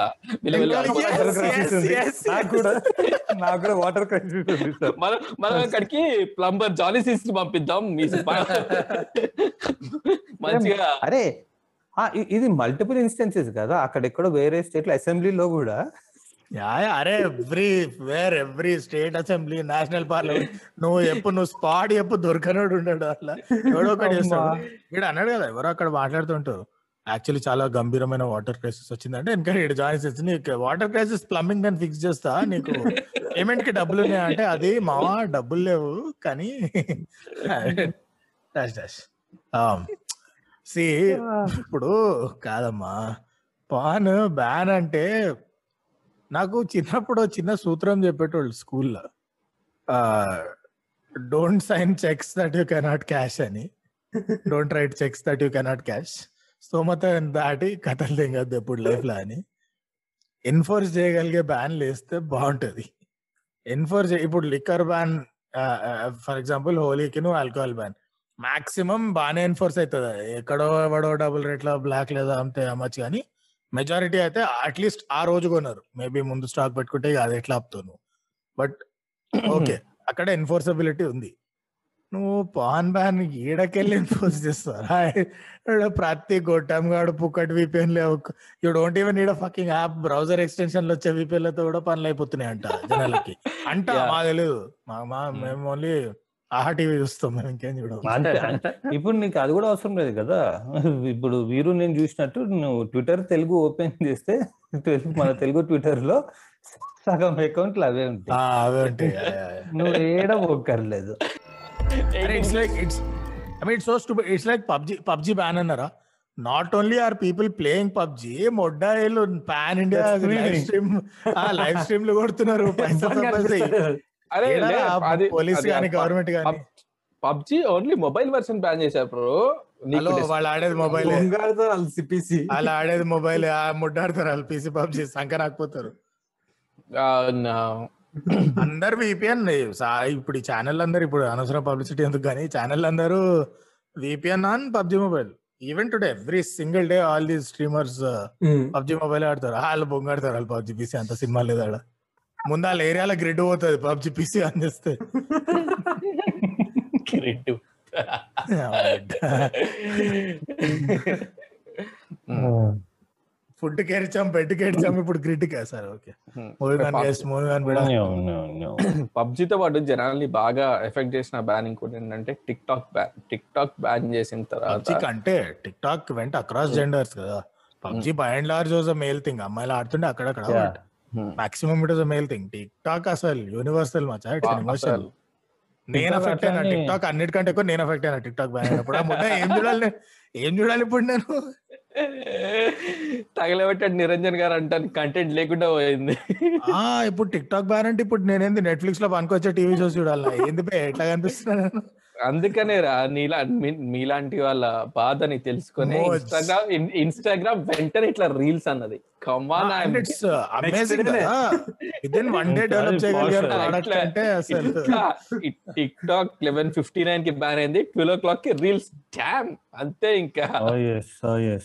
[SPEAKER 3] నాకు కూడా నాకు కూడా వాటర్ క్రైసిస్ ఉంది సార్
[SPEAKER 2] మనం మనం అక్కడికి ప్లంబర్ జాలీ సిస్ పంపిద్దాం. మీ మంచిగా
[SPEAKER 3] అరే ఇది మల్టిపుల్ ఇన్స్టెన్సెస్ కదా. అక్కడెక్కడో వేరే స్టేట్లో అసెంబ్లీలో కూడా.
[SPEAKER 1] అరే everywhere every state assembly national parliament. నువ్వు ఎప్పుడు నువ్వు స్పాట్ ఎప్పుడు దొరకనోడు ఉన్నాడు అట్లా. ఎవడో ఒకటి చేస్తాడు. వీడు అన్నాడు కదా ఎవరో అక్కడ మాట్లాడుతుంటారు యాక్చువల్లీ చాలా గంభీరమైన వాటర్ క్రైసిస్ వచ్చిందంటే ఇంకా ఇక్కడ జాయిన్ చేసి నీకు వాటర్ క్రైసిస్ ప్లంబింగ్ నేను ఫిక్స్ చేస్తా నీకు పేమెంట్కి డబ్బులు ఉన్నాయా? అంటే అది మావా డబ్బులు లేవు కానీ డాష్ డాష్ సి ఇప్పుడు కాదమ్మా. పాన్ బ్యాన్ అంటే నాకు చిన్నప్పుడు చిన్న సూత్రం చెప్పేటోళ్ళు స్కూల్లో. Don't sign cheques that you cannot cash అని. Don't write cheques that you cannot cash స్తోమత దాటి కథలు తెగద్దు ఎప్పుడు లైఫ్లో అని. ఎన్ఫోర్స్ చేయగలిగే బ్యాన్ లేస్తే బాగుంటది. ఎన్ఫోర్స్ ఇప్పుడు లిక్కర్ బ్యాన్ ఫర్ ఎగ్జాంపుల్ హోలీకి నువ్వు ఆల్కహాల్ బ్యాన్. మాక్సిమం బాగానే ఎన్ఫోర్స్ అవుతుంది ఎక్కడో ఎవడో డబుల్ రేట్ల బ్లాక్ లేదా అంతే అమ్మచ్చు కానీ మెజారిటీ అయితే అట్లీస్ట్ ఆ రోజు కొన్నారు మేబీ ముందు స్టాక్ పెట్టుకుంటే అది ఎట్లా ఆపుతావు నువ్వు. బట్ ఓకే అక్కడ ఎన్ఫోర్సబిలిటీ ఉంది. నువ్వు పాన్ బ్యాన్ ఈడకెళ్ళి ఎన్ఫోర్స్ చేస్తారా ప్రతి గొట్టం గాడు పుక్కటి లేవు యూ డోంట్ ఈవెన్ ఈడ ఫకింగ్ యాప్. బ్రౌజర్ ఎక్స్టెన్షన్లు వచ్చే విపిఎన్లతో కూడా పనులు అయిపోతున్నాయి అంట జనాలకి అంట. మా తెలియదు మా. మేము ఓన్లీ ఆహా టీవీ చూస్తాం మేము ఇంకేం చూడం
[SPEAKER 3] అంతే అంతే. ఇప్పుడు నీకు అది కూడా అవసరం లేదు కదా. ఇప్పుడు వీరు నేను చూసినట్టు నువ్వు ట్విట్టర్ తెలుగు ఓపెన్ చేస్తే తెలుగు మన తెలుగు ట్విట్టర్లో సగం అకౌంట్లు అవే ఉంటాయి.
[SPEAKER 1] ఆ, అవే.
[SPEAKER 3] నువ్వు ఏడ పోక్కర్లేదు.
[SPEAKER 1] It's like it's I mean so stupid it's like PUBG PUBG ban అన్నారా? Not only are people playing PUBG మొడ్డాయిలు pan India live. Stream live స్ట్రీమ్లు కొడుతున్నారు.
[SPEAKER 2] అరే అది
[SPEAKER 1] పోలీస్ కానీ గవర్నమెంట్ కానీ
[SPEAKER 2] PUBG only mobile version ban చేశారు బ్రో.
[SPEAKER 1] వాళ్ళు ఆడేది మొబైల్.
[SPEAKER 4] సిపిసి
[SPEAKER 1] వాళ్ళు ఆడేది మొబైల్ ఆ ముడ్డాడతారు వాళ్ళు పీసీ పబ్జి సంక రాకపోతారు అందరు విపిఎన్ ఇప్పుడు ఈ ఛానల్ అందరు ఇప్పుడు అనవసరం పబ్లిసిటీ ఎందుకు కానీ ఛానల్ అందరూ VPN on PUBG mobile. Even today every single day all these streamers PUBG mobile ఆడతారు. వాళ్ళు బొంగాడతారు వాళ్ళు పబ్జి పీసీ అంత సినిమా లేదు ఆడ. ముందు వాళ్ళ ఏరియాలో గ్రిడ్ పోతుంది పబ్జి పీసీ అని చేస్తే ఫుడ్ కేరిచాం బెడ్ కేరిచాం ఇప్పుడు grid sir okay. Movie man guest movie man కూడా.
[SPEAKER 2] పబ్జితో పాటు జనాల్ని బాగా ఎఫెక్ట్ చేసిన బ్యాన్ ఇంకోటి ఏంటంటే TikTok ban TikTok ban చేసిన తర్వాత
[SPEAKER 1] కంటే టిక్ టాక్ వెంట అక్రాస్ జెండర్స్ కదా. PUBG by and large was male thing అమ్మాయిలు ఆడుతుండే అక్కడక్కడ. Maximum it was male thing TikTok అసలు యూనివర్సల్ మచ్చా ఇట్స్
[SPEAKER 2] ఆ,
[SPEAKER 1] ఎమోషన్
[SPEAKER 2] అసలు.
[SPEAKER 1] నేను ఎఫెక్ట్ అయినా టిక్ టాక్ అన్నిటికంటే ఎక్కువ నేను ఎఫెక్ట్ అయినా టిక్ టాక్ బ్యాన్ అయినప్పుడు ఏం చూడాలి? ఏం చూడాలి ఇప్పుడు నేను?
[SPEAKER 2] తగలబెట్టాడు నిరంజన్ గారు అంటాను కంటెంట్ లేకుండా పోయింది.
[SPEAKER 1] ఆ ఇప్పుడు టిక్ టాక్ బ్యాన్ అంటే ఇప్పుడు నేనేంది నెట్ఫ్లిక్స్లో పనికొచ్చే టీవీ షోస్ చూడాలి. ఏంది బే? ఎట్లా కనిపిస్తున్నా నేను?
[SPEAKER 2] అందుకనే రా నీలా మీలాంటి వాళ్ళ బాధని తెలుసుకొని. ఇన్స్టాగ్రామ్ ఇన్స్టాగ్రామ్ వెంటనే ఇట్లా రీల్స్ అన్నది. Come on TikTok eleven fifty నైన్కి బ్యాన్ అయింది. ట్వెల్వ్ ఓ క్లాక్కి రీల్స్ డ్యామ్ అంతే ఇంకా.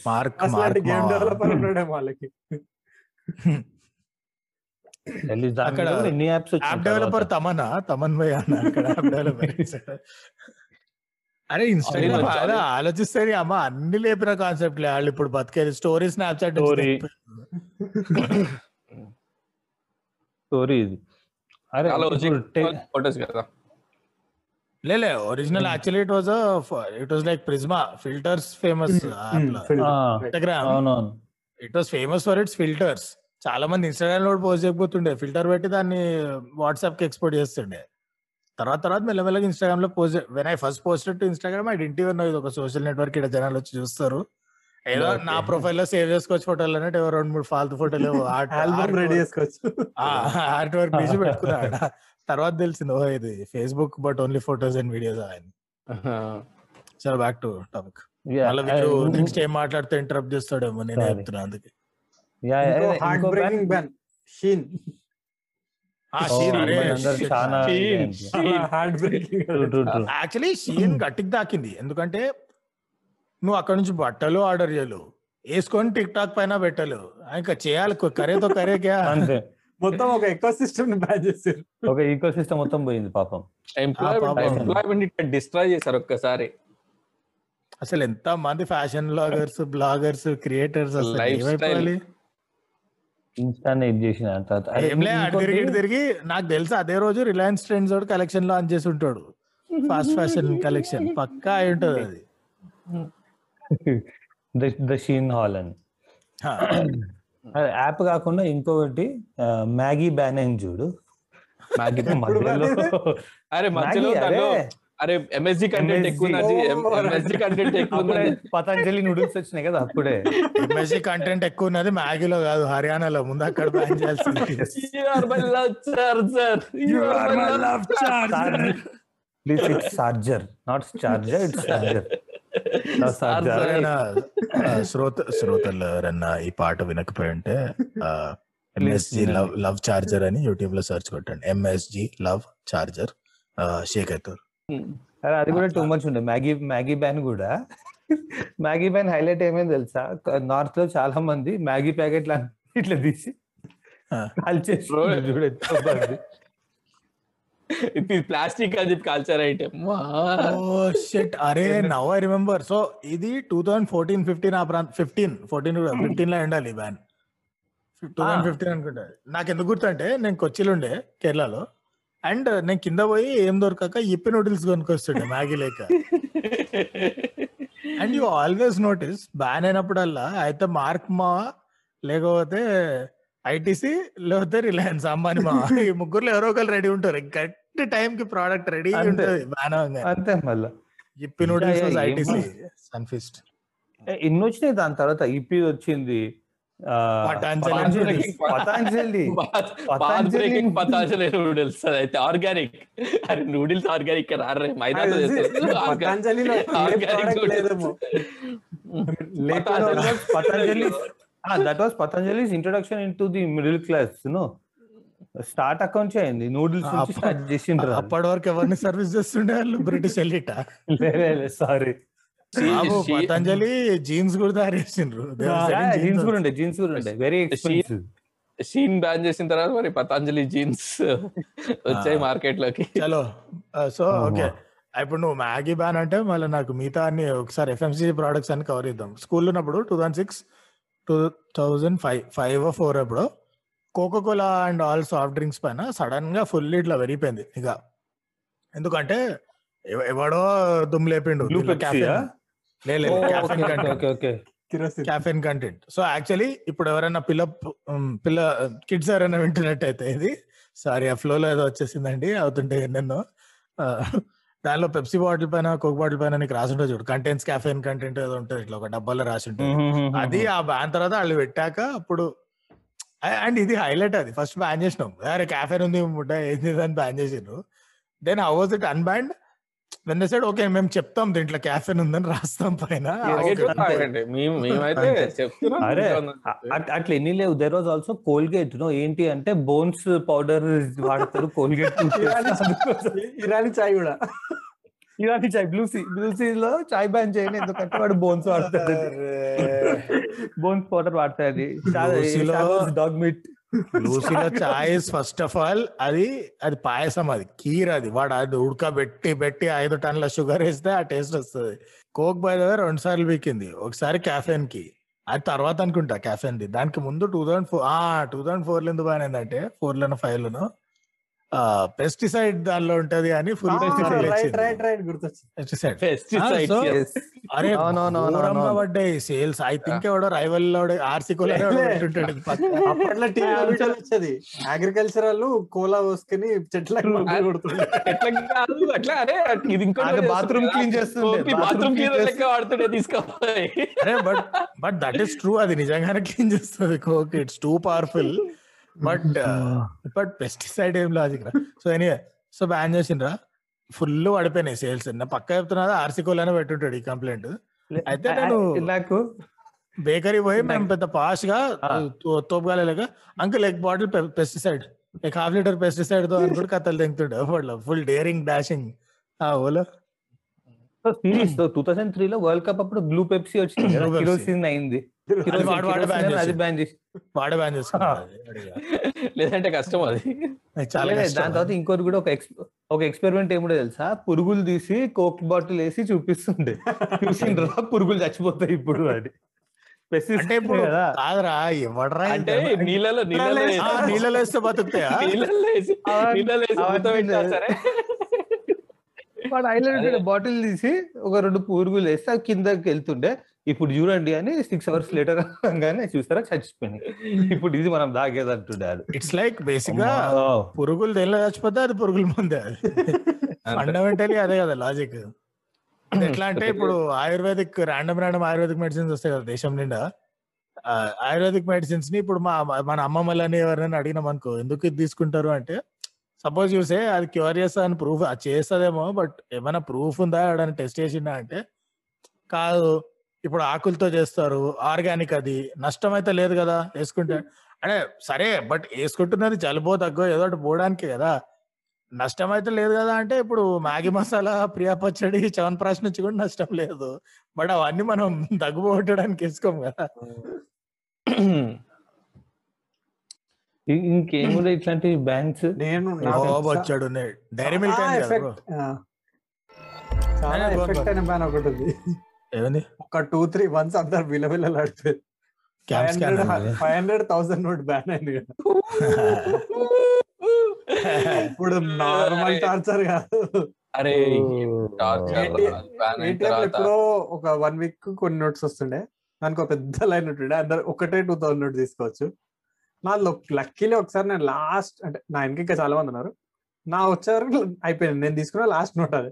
[SPEAKER 1] మార్క్
[SPEAKER 4] అసలు
[SPEAKER 1] మార్క్
[SPEAKER 4] గేమ్ డెవలపర్ ఉన్నాడే వాళ్ళకి.
[SPEAKER 1] అక్కడ
[SPEAKER 3] ఎన్ని apps
[SPEAKER 1] app developer Tamanna Thaman భయ్ అన్న అక్కడ యాప్ డెవలపర్ అరే ఇన్స్టాగ్రామ్ ఆలోచిస్తే అమ్మ అన్ని లేపిన కాన్సెప్ట్ వాళ్ళు ఇప్పుడు బతికేది స్టోరీ స్నాప్చాట్
[SPEAKER 3] Story. స్టోరీ ఇది. అరే
[SPEAKER 2] ఫోటోస్ కదా.
[SPEAKER 1] లేలే original actually it was it was like Prisma filters famous Instagram it was famous for it's filters చాలా మంది ఇన్స్టాగ్రామ్లో పోస్ట్ చేయకపోతుండే. ఫిల్టర్ పెట్టి దాన్ని వాట్సాప్కి ఎక్స్పోర్ట్ చేస్తుండే. తర్వాత తర్వాత మెల్లమెల్లగా ఇన్స్టాగ్రామ్లో post when I first posted to Instagram I didn't ఇది ఒక సోషల్ నెట్వర్క్ ఇక్కడ జనాలు వచ్చి చూస్తారు. ఏదో. నా ప్రొఫైల్లో సేవ్ చేసుకోవచ్చు ఫోటోలు అన్నట్టు ఏవో రెండు మూడు ఫాల్తు ఫోటోలు
[SPEAKER 4] ఆల్బమ్ రెడీ చేసుకోవచ్చు.
[SPEAKER 1] ఆర్ట్ వర్క్ తీసి పెట్టుకున్నాడు. తర్వాత తెలిసింది ఓ ఇది Facebook but only photos and videos ఆయన సరే బ్యాక్ టు టాపిక్ మళ్ళీ మీరు నెక్స్ట్ ఏం మాట్లాడితే ఇంటరప్ట్ చేస్తాడేమో నేను. చెప్తున్నా అందుకే.
[SPEAKER 4] హార్ట్
[SPEAKER 3] ఇంకో
[SPEAKER 4] breaking
[SPEAKER 3] ban-
[SPEAKER 4] ban Shein
[SPEAKER 1] uh
[SPEAKER 3] Oh,
[SPEAKER 1] Shein. Actually గట్టికి దాకింది ఎందుకంటే నువ్వు అక్కడ నుంచి బట్టలు ఆర్డర్ చేయలేవు. వేసుకొని టిక్ టాక్ పైన పెట్టలేవు. ఇంకా చేయాలి. కరేతో కరే క్యా
[SPEAKER 3] అంతే.
[SPEAKER 4] మొత్తం ఒక ఎకో సిస్టమ్ చేశారు.
[SPEAKER 3] ఒక ఈకో సిస్టమ్ మొత్తం పోయింది పాపం.
[SPEAKER 2] ఎంప్లాయ్మెంట్ డిస్ట్రాయ్ చేశారు ఒక్కసారి.
[SPEAKER 1] అసలు ఎంత మంది ఫ్యాషన్ బ్లాగర్స్ బ్లాగర్స్ క్రియేటర్స్ అసలు
[SPEAKER 3] ఇన్స్టాన్ ఇది చేసిన.
[SPEAKER 1] తిరిగి తిరిగి. నాకు తెలుసు అదే రోజు రిలయన్స్ ట్రెండ్స్ కలెక్షన్ లాంచ్ చేసి ఉంటాడు. ఫాస్ట్ ఫ్యాషన్ కలెక్షన్ పక్కా అయి ఉంటది అది.
[SPEAKER 3] ద- ద షీన్ హాల్ అని. యాప్ కాకుండా ఇంకొకటి మ్యాగీ బ్యాన్ చూడు.
[SPEAKER 2] మ్యాగీ
[SPEAKER 3] మధ్యలో.
[SPEAKER 2] అరే మధ్యలో
[SPEAKER 3] అరే,
[SPEAKER 2] ఎంఎస్జి కంటెంట్ ఎక్కువ ఉన్నది. ఎంఎస్జి కంటెంట్ ఎక్కువ
[SPEAKER 3] పతంజలి నూడిల్స్ వచ్చినాయి కదా అప్పుడే.
[SPEAKER 1] ఎంఎస్సి కంటెంట్ ఎక్కువ ఉన్నది మ్యాగీలో కాదు హర్యానాలో ముందు అక్కడ బ్యాన్ చేయాల్సింది.
[SPEAKER 2] You are my love charger. You are my love
[SPEAKER 3] please it's charger not charger it's charger
[SPEAKER 1] శ్రోత శ్రోతలు ఎవరన్నా ఈ పాట వినకపోయి ఉంటే ఎంఎస్జి లవ్ లవ్ చార్జర్ అని యూట్యూబ్లో సెర్చ్ కొట్టండి. ఎంఎస్జి లవ్ చార్జర్ షేక్ అవుతారు
[SPEAKER 3] అరే అది కూడా టూ మచ్ ఉండే. మ్యాగీ మ్యాగీ బ్యాన్ కూడా. మ్యాగీ బ్యాన్ హైలైట్ ఏమైంది తెలుసా? నార్త్లో చాలా మంది మ్యాగీ ప్యాకెట్లు ఇట్లా తీసి. కాల్చేసి.
[SPEAKER 2] ఇది ప్లాస్టిక్ అని చెప్పి కాల్చారు ఐటమ్
[SPEAKER 1] ఓ షిట్ అరే నవ్ ఐ రిమెంబర్ సో ఇది టూ థౌసండ్ ఫోర్టీన్ ఫిఫ్టీన్ ఆ ప్రాంతం ఫిఫ్టీన్ ఫోర్టీన్ ఫిఫ్టీన్లో ఉండాలి బ్యాన్ టూ థౌసండ్ ఫిఫ్టీన్ అనుకుంటా. నాకు ఎందుకు గుర్తుంటే నేను కొచ్చిలో ఉండే కేరళలో. అండ్ నేను కింద పోయి ఏం దొరకక ఇప్పి నూడిల్స్ కొనుక్కొస్తుండే మ్యాగీ లేక. And you always notice ban అయినప్పుడల్లా అయితే మార్క్ మా లేకపోతే ఐటీసీ లేకపోతే రిలయన్స్ అంబానీ మా. ఈ ముగ్గురులో ఎవరో ఒకరు రెడీ ఉంటారు. గట్టి టైం కి ప్రోడక్ట్ రెడీ. ఉంటుంది బ్యాన్
[SPEAKER 3] అంతే మళ్ళా.
[SPEAKER 1] Yippee noodles ITC Sunfeast.
[SPEAKER 3] ఎన్ని వచ్చినాయి దాని తర్వాత ఈపీ వచ్చింది
[SPEAKER 1] పతాంజలి.
[SPEAKER 3] పతాంజలి పతాంజలి పతాంజలి
[SPEAKER 2] పతాంజలి నూడిల్స్. అయితే ఆర్గానిక్. అరే నూడిల్స్ ఆర్గానిక్ రారే మైదాతో
[SPEAKER 3] Patanjali that was Patanjali's introduction in to the middle class no start account అయింది నూడిల్స్ స్టార్ట్ చేసిండ్రు.
[SPEAKER 1] అప్పటి వరకు ఎవరిని సర్వీస్ చేస్తుండే వాళ్ళు? British elite.
[SPEAKER 3] సారీ
[SPEAKER 1] బాబు పతంజలి జీన్స్ కూడా selling
[SPEAKER 3] జీన్స్
[SPEAKER 1] jeans
[SPEAKER 3] కూడా ఉండే జీన్స్ కూడా ఉండే. వెరీ ఎక్స్పెన్సివ్
[SPEAKER 2] షీన్ బ్యాన్ చేసిన తర్వాత మరి పతాంజలి జీన్స్ వచ్చాయి మార్కెట్లోకి
[SPEAKER 1] చలో సో ఓకే. ఇప్పుడు నువ్వు మ్యాగీ బ్యాన్ అంటే మళ్ళీ నాకు మిగతా అన్ని ఒకసారి ఎఫ్ఎంసీ ప్రోడక్ట్స్ అన్ని కవర్ చేద్దాం. స్కూల్ ఉన్నప్పుడు two thousand six two thousand five five four అప్పుడు Coca Cola and all soft drinks పైన సడన్గా ఫుల్ ఇట్లా పెరిగిపోయింది ఇక. ఎందుకంటే ఎవ- ఎవడో దుమ్ము క్యాఫెన్ కంటెంట్ సో యాక్చువల్లీ ఇప్పుడు ఎవరైనా పిల్ల పిల్ల కిడ్స్ ఎవరైనా వింటున్నట్టయితే ఇది సారీ ఆ ఫ్లో లో ఏదో వచ్చేసిందండి అవుతుంటే ఎన్నెన్నో. ఆ, దానిలో పెప్సీ బాటిల్ పైన కోక్ బాటిల్ పైన నీకు రాసి ఉంటుంది చూడు. కంటెంట్స్ క్యాఫెన్ కంటెంట్ ఏదో ఉంటుంది ఇట్లా ఒక డబ్బాలో రాసి ఉంటుంది అది ఆ బ్యాన్ తర్వాత వాళ్ళు పెట్టాక అప్పుడు అండ్ ఇది హైలైట్ అది. ఫస్ట్ బ్యాన్ చేసినాం. అరే క్యాఫెన్ ఉంది ముడ్డ ఏంది అని బ్యాన్ చేసిండ్రు. Then how was it unbanned when side okay మేము చెప్తాం దీంట్లో క్యాఫెన్ ఉందని రాస్తాం పైన.
[SPEAKER 3] అట్లా ఎన్ని లేవు. There was also Colgate no ఏంటి అంటే బోన్స్ పౌడర్ వాడతారు కోల్గేట్
[SPEAKER 4] ఇరానీ చాయ్ కూడా.
[SPEAKER 3] ఇలాంటి చాయ్ బ్లూసీ బ్లూసీ లో చాయ్ బ్యాన్ చేయండి ఎందుకంటే వాడు బోన్స్ వాడతాడు. బోన్స్ పౌడర్ వాడతాడు. డాగ్ మీట్
[SPEAKER 1] లూసీలో చాయిస్ ఫస్ట్ ఆఫ్ ఆల్ అది అది పాయసం అది కీర్ అది. వాడు అది ఉడకబెట్టి పెట్టి ఐదు టన్నుల షుగర్ వేస్తే ఆ టేస్ట్ వస్తుంది. కోక్ బై దగ్గర రెండు సార్లు వీకింది ఒకసారి క్యాఫెన్కి. అది తర్వాత అనుకుంటా క్యాఫెన్ ది. దానికి ముందు టూ థౌసండ్ ఫోర్ ఆ టూ థౌసండ్ ఫోర్లో ఎందుకు బాగానేందంటే ఫోర్ లోనో ఫైవ్ లోనో పెస్టిసైడ్ దానిలో ఉంటది అని ఫుల్. పడ్డాయి సేల్స్. ఐ థింక్ ఎవడో రైవల్ ఆర్సీ కోలో
[SPEAKER 4] వచ్చేది. అగ్రికల్చర్ వాళ్ళు కోలా పోసుకొని చెట్లకు
[SPEAKER 2] అట్లా అరే ఇది ఇంకోటి
[SPEAKER 3] బాత్రూమ్ క్లీన్ చేస్తుండే
[SPEAKER 2] బాత్రూమ్ క్లీన్ వాడుతుండే
[SPEAKER 1] అరే but but that is true అది నిజంగానే క్లీన్ చేస్తుంది. Coke it's too powerful but but pesticide ఏం లాజిక్ రా. సో ఎనీవే సో బ్యాన్ చేసిండ్రా. ఫుల్ పడిపోయినాయి సేల్స్. నా పక్క చెప్తున్నా ఆర్సికోలోనే పెట్టుంటాడు ఈ కంప్లైంట్. అయితే నేను
[SPEAKER 3] నాకు
[SPEAKER 1] బేకరీ పోయి మేము పెద్ద పాష్గా తోపుగాలేక uncle egg bottle pesticide egg half litre పెస్టిసైడ్తో అని కూడా కథలు తెంగుతుండే ఫుల్ డేరింగ్ డాషింగ్ ఆ ఓలో.
[SPEAKER 3] సిరీస్ టూ థౌసండ్ త్రీ లో వరల్డ్ కప్ అప్పుడు బ్లూ పెప్సీ వచ్చింది అయింది.
[SPEAKER 1] వాడు.
[SPEAKER 3] బ్యాన్.
[SPEAKER 2] లేదంటే కష్టం అది.
[SPEAKER 3] దాని తర్వాత ఇంకోటి కూడా ఒక ఎక్స్ ఒక ఎక్స్పెరిమెంట్ ఏమిటో తెలుసా పురుగులు తీసి కోక్ బాటిల్ వేసి చూపిస్తుండే చూసిండ్రా పురుగులు చచ్చిపోతాయి ఇప్పుడు అది
[SPEAKER 1] అంటే ఇప్పుడు కాదురా ఎవడరా
[SPEAKER 2] అంటే? నీళ్ళలో నీళ్ళలో
[SPEAKER 1] నీళ్ళలో వేస్తే బతుకుతాయా
[SPEAKER 2] నీళ్ళలో వేసి నీళ్ళలో వేసి. సరే
[SPEAKER 3] వాడు ఐలాండ్ బాటిల్ తీసి ఒక రెండు పురుగులు వేస్తే అది కిందకి వెళ్తుండే. ఇప్పుడు చూడండి అని సిక్స్ అవర్స్ లేటర్ అనగానే చూస్తారా? చచ్చిపోయినాయి. ఇప్పుడు ఇది మనం దాగేది అది.
[SPEAKER 1] ఇట్స్ లైక్
[SPEAKER 3] బేసిక్గా.
[SPEAKER 1] పురుగులు దేనిలో చచ్చిపోతే అది పురుగుల ముందే అది. ఫండమెంటలీ అదే కదా లాజిక్ ఎట్లా అంటే ఇప్పుడు ayurvedic random random ayurvedic medicines వస్తాయి కదా దేశం నిండా. ఆయుర్వేదిక్ మెడిసిన్స్ని ఇప్పుడు మా మన అమ్మమ్మలని ఎవరైనా అడిగినాం అనుకో ఎందుకు ఇది తీసుకుంటారు? అంటే సపోజ్ చూసే అది క్యూర్ అని ప్రూఫ్ అది చేస్తుందేమో బట్ ఏమైనా ప్రూఫ్ ఉందా? ఎవడైనా టెస్ట్ చేసిందా అంటే కాదు. ఇప్పుడు ఆకులతో చేస్తారు ఆర్గానిక్ అది. నష్టం అయితే లేదు కదా వేసుకుంటే. అంటే సరే బట్ వేసుకుంటున్నది జలుబో తగ్గో ఏదో ఒకటి పోవడానికి కదా. నష్టం అయితే లేదు కదా అంటే ఇప్పుడు మ్యాగీ మసాలా ప్రియా పచ్చడి చవన్ ప్రాశ్ నుంచి కూడా నష్టం లేదు. బట్ అవన్నీ మనం దగ్గు వేసుకోం కదా.
[SPEAKER 3] ఇ- ఇంకేముండే ఇట్లాంటి బ్యాంక్స్
[SPEAKER 4] నేను
[SPEAKER 1] వచ్చాడు డైరీ మిల్క్
[SPEAKER 4] చాలా. ఎఫెక్ట్ బ్యాన్ ఒకటి ఉంది. ఒక టూ త్రీ మంత్స్ అందరు
[SPEAKER 1] scan
[SPEAKER 4] hundred five hundred thousand note ban అయింది ఇప్పుడు నార్మల్ టార్చర్ కాదు.
[SPEAKER 2] అరే
[SPEAKER 4] ఎప్పుడో ఒక వన్ వీక్ కొన్ని నోట్స్ వస్తుండే. దానికి ఒక పెద్ద లైన్ ఉంటుండే. అందరు ఒకటే టూ థౌసండ్ నోట్ తీసుకోవచ్చు. నా లక్కీలీ ఒకసారి నేను లాస్ట్ అంటే నా వెనక ఇంకా చాలా మంది ఉన్నారు. నా వచ్చారు అయిపోయింది. నేను తీసుకున్న లాస్ట్ నోట్ అది.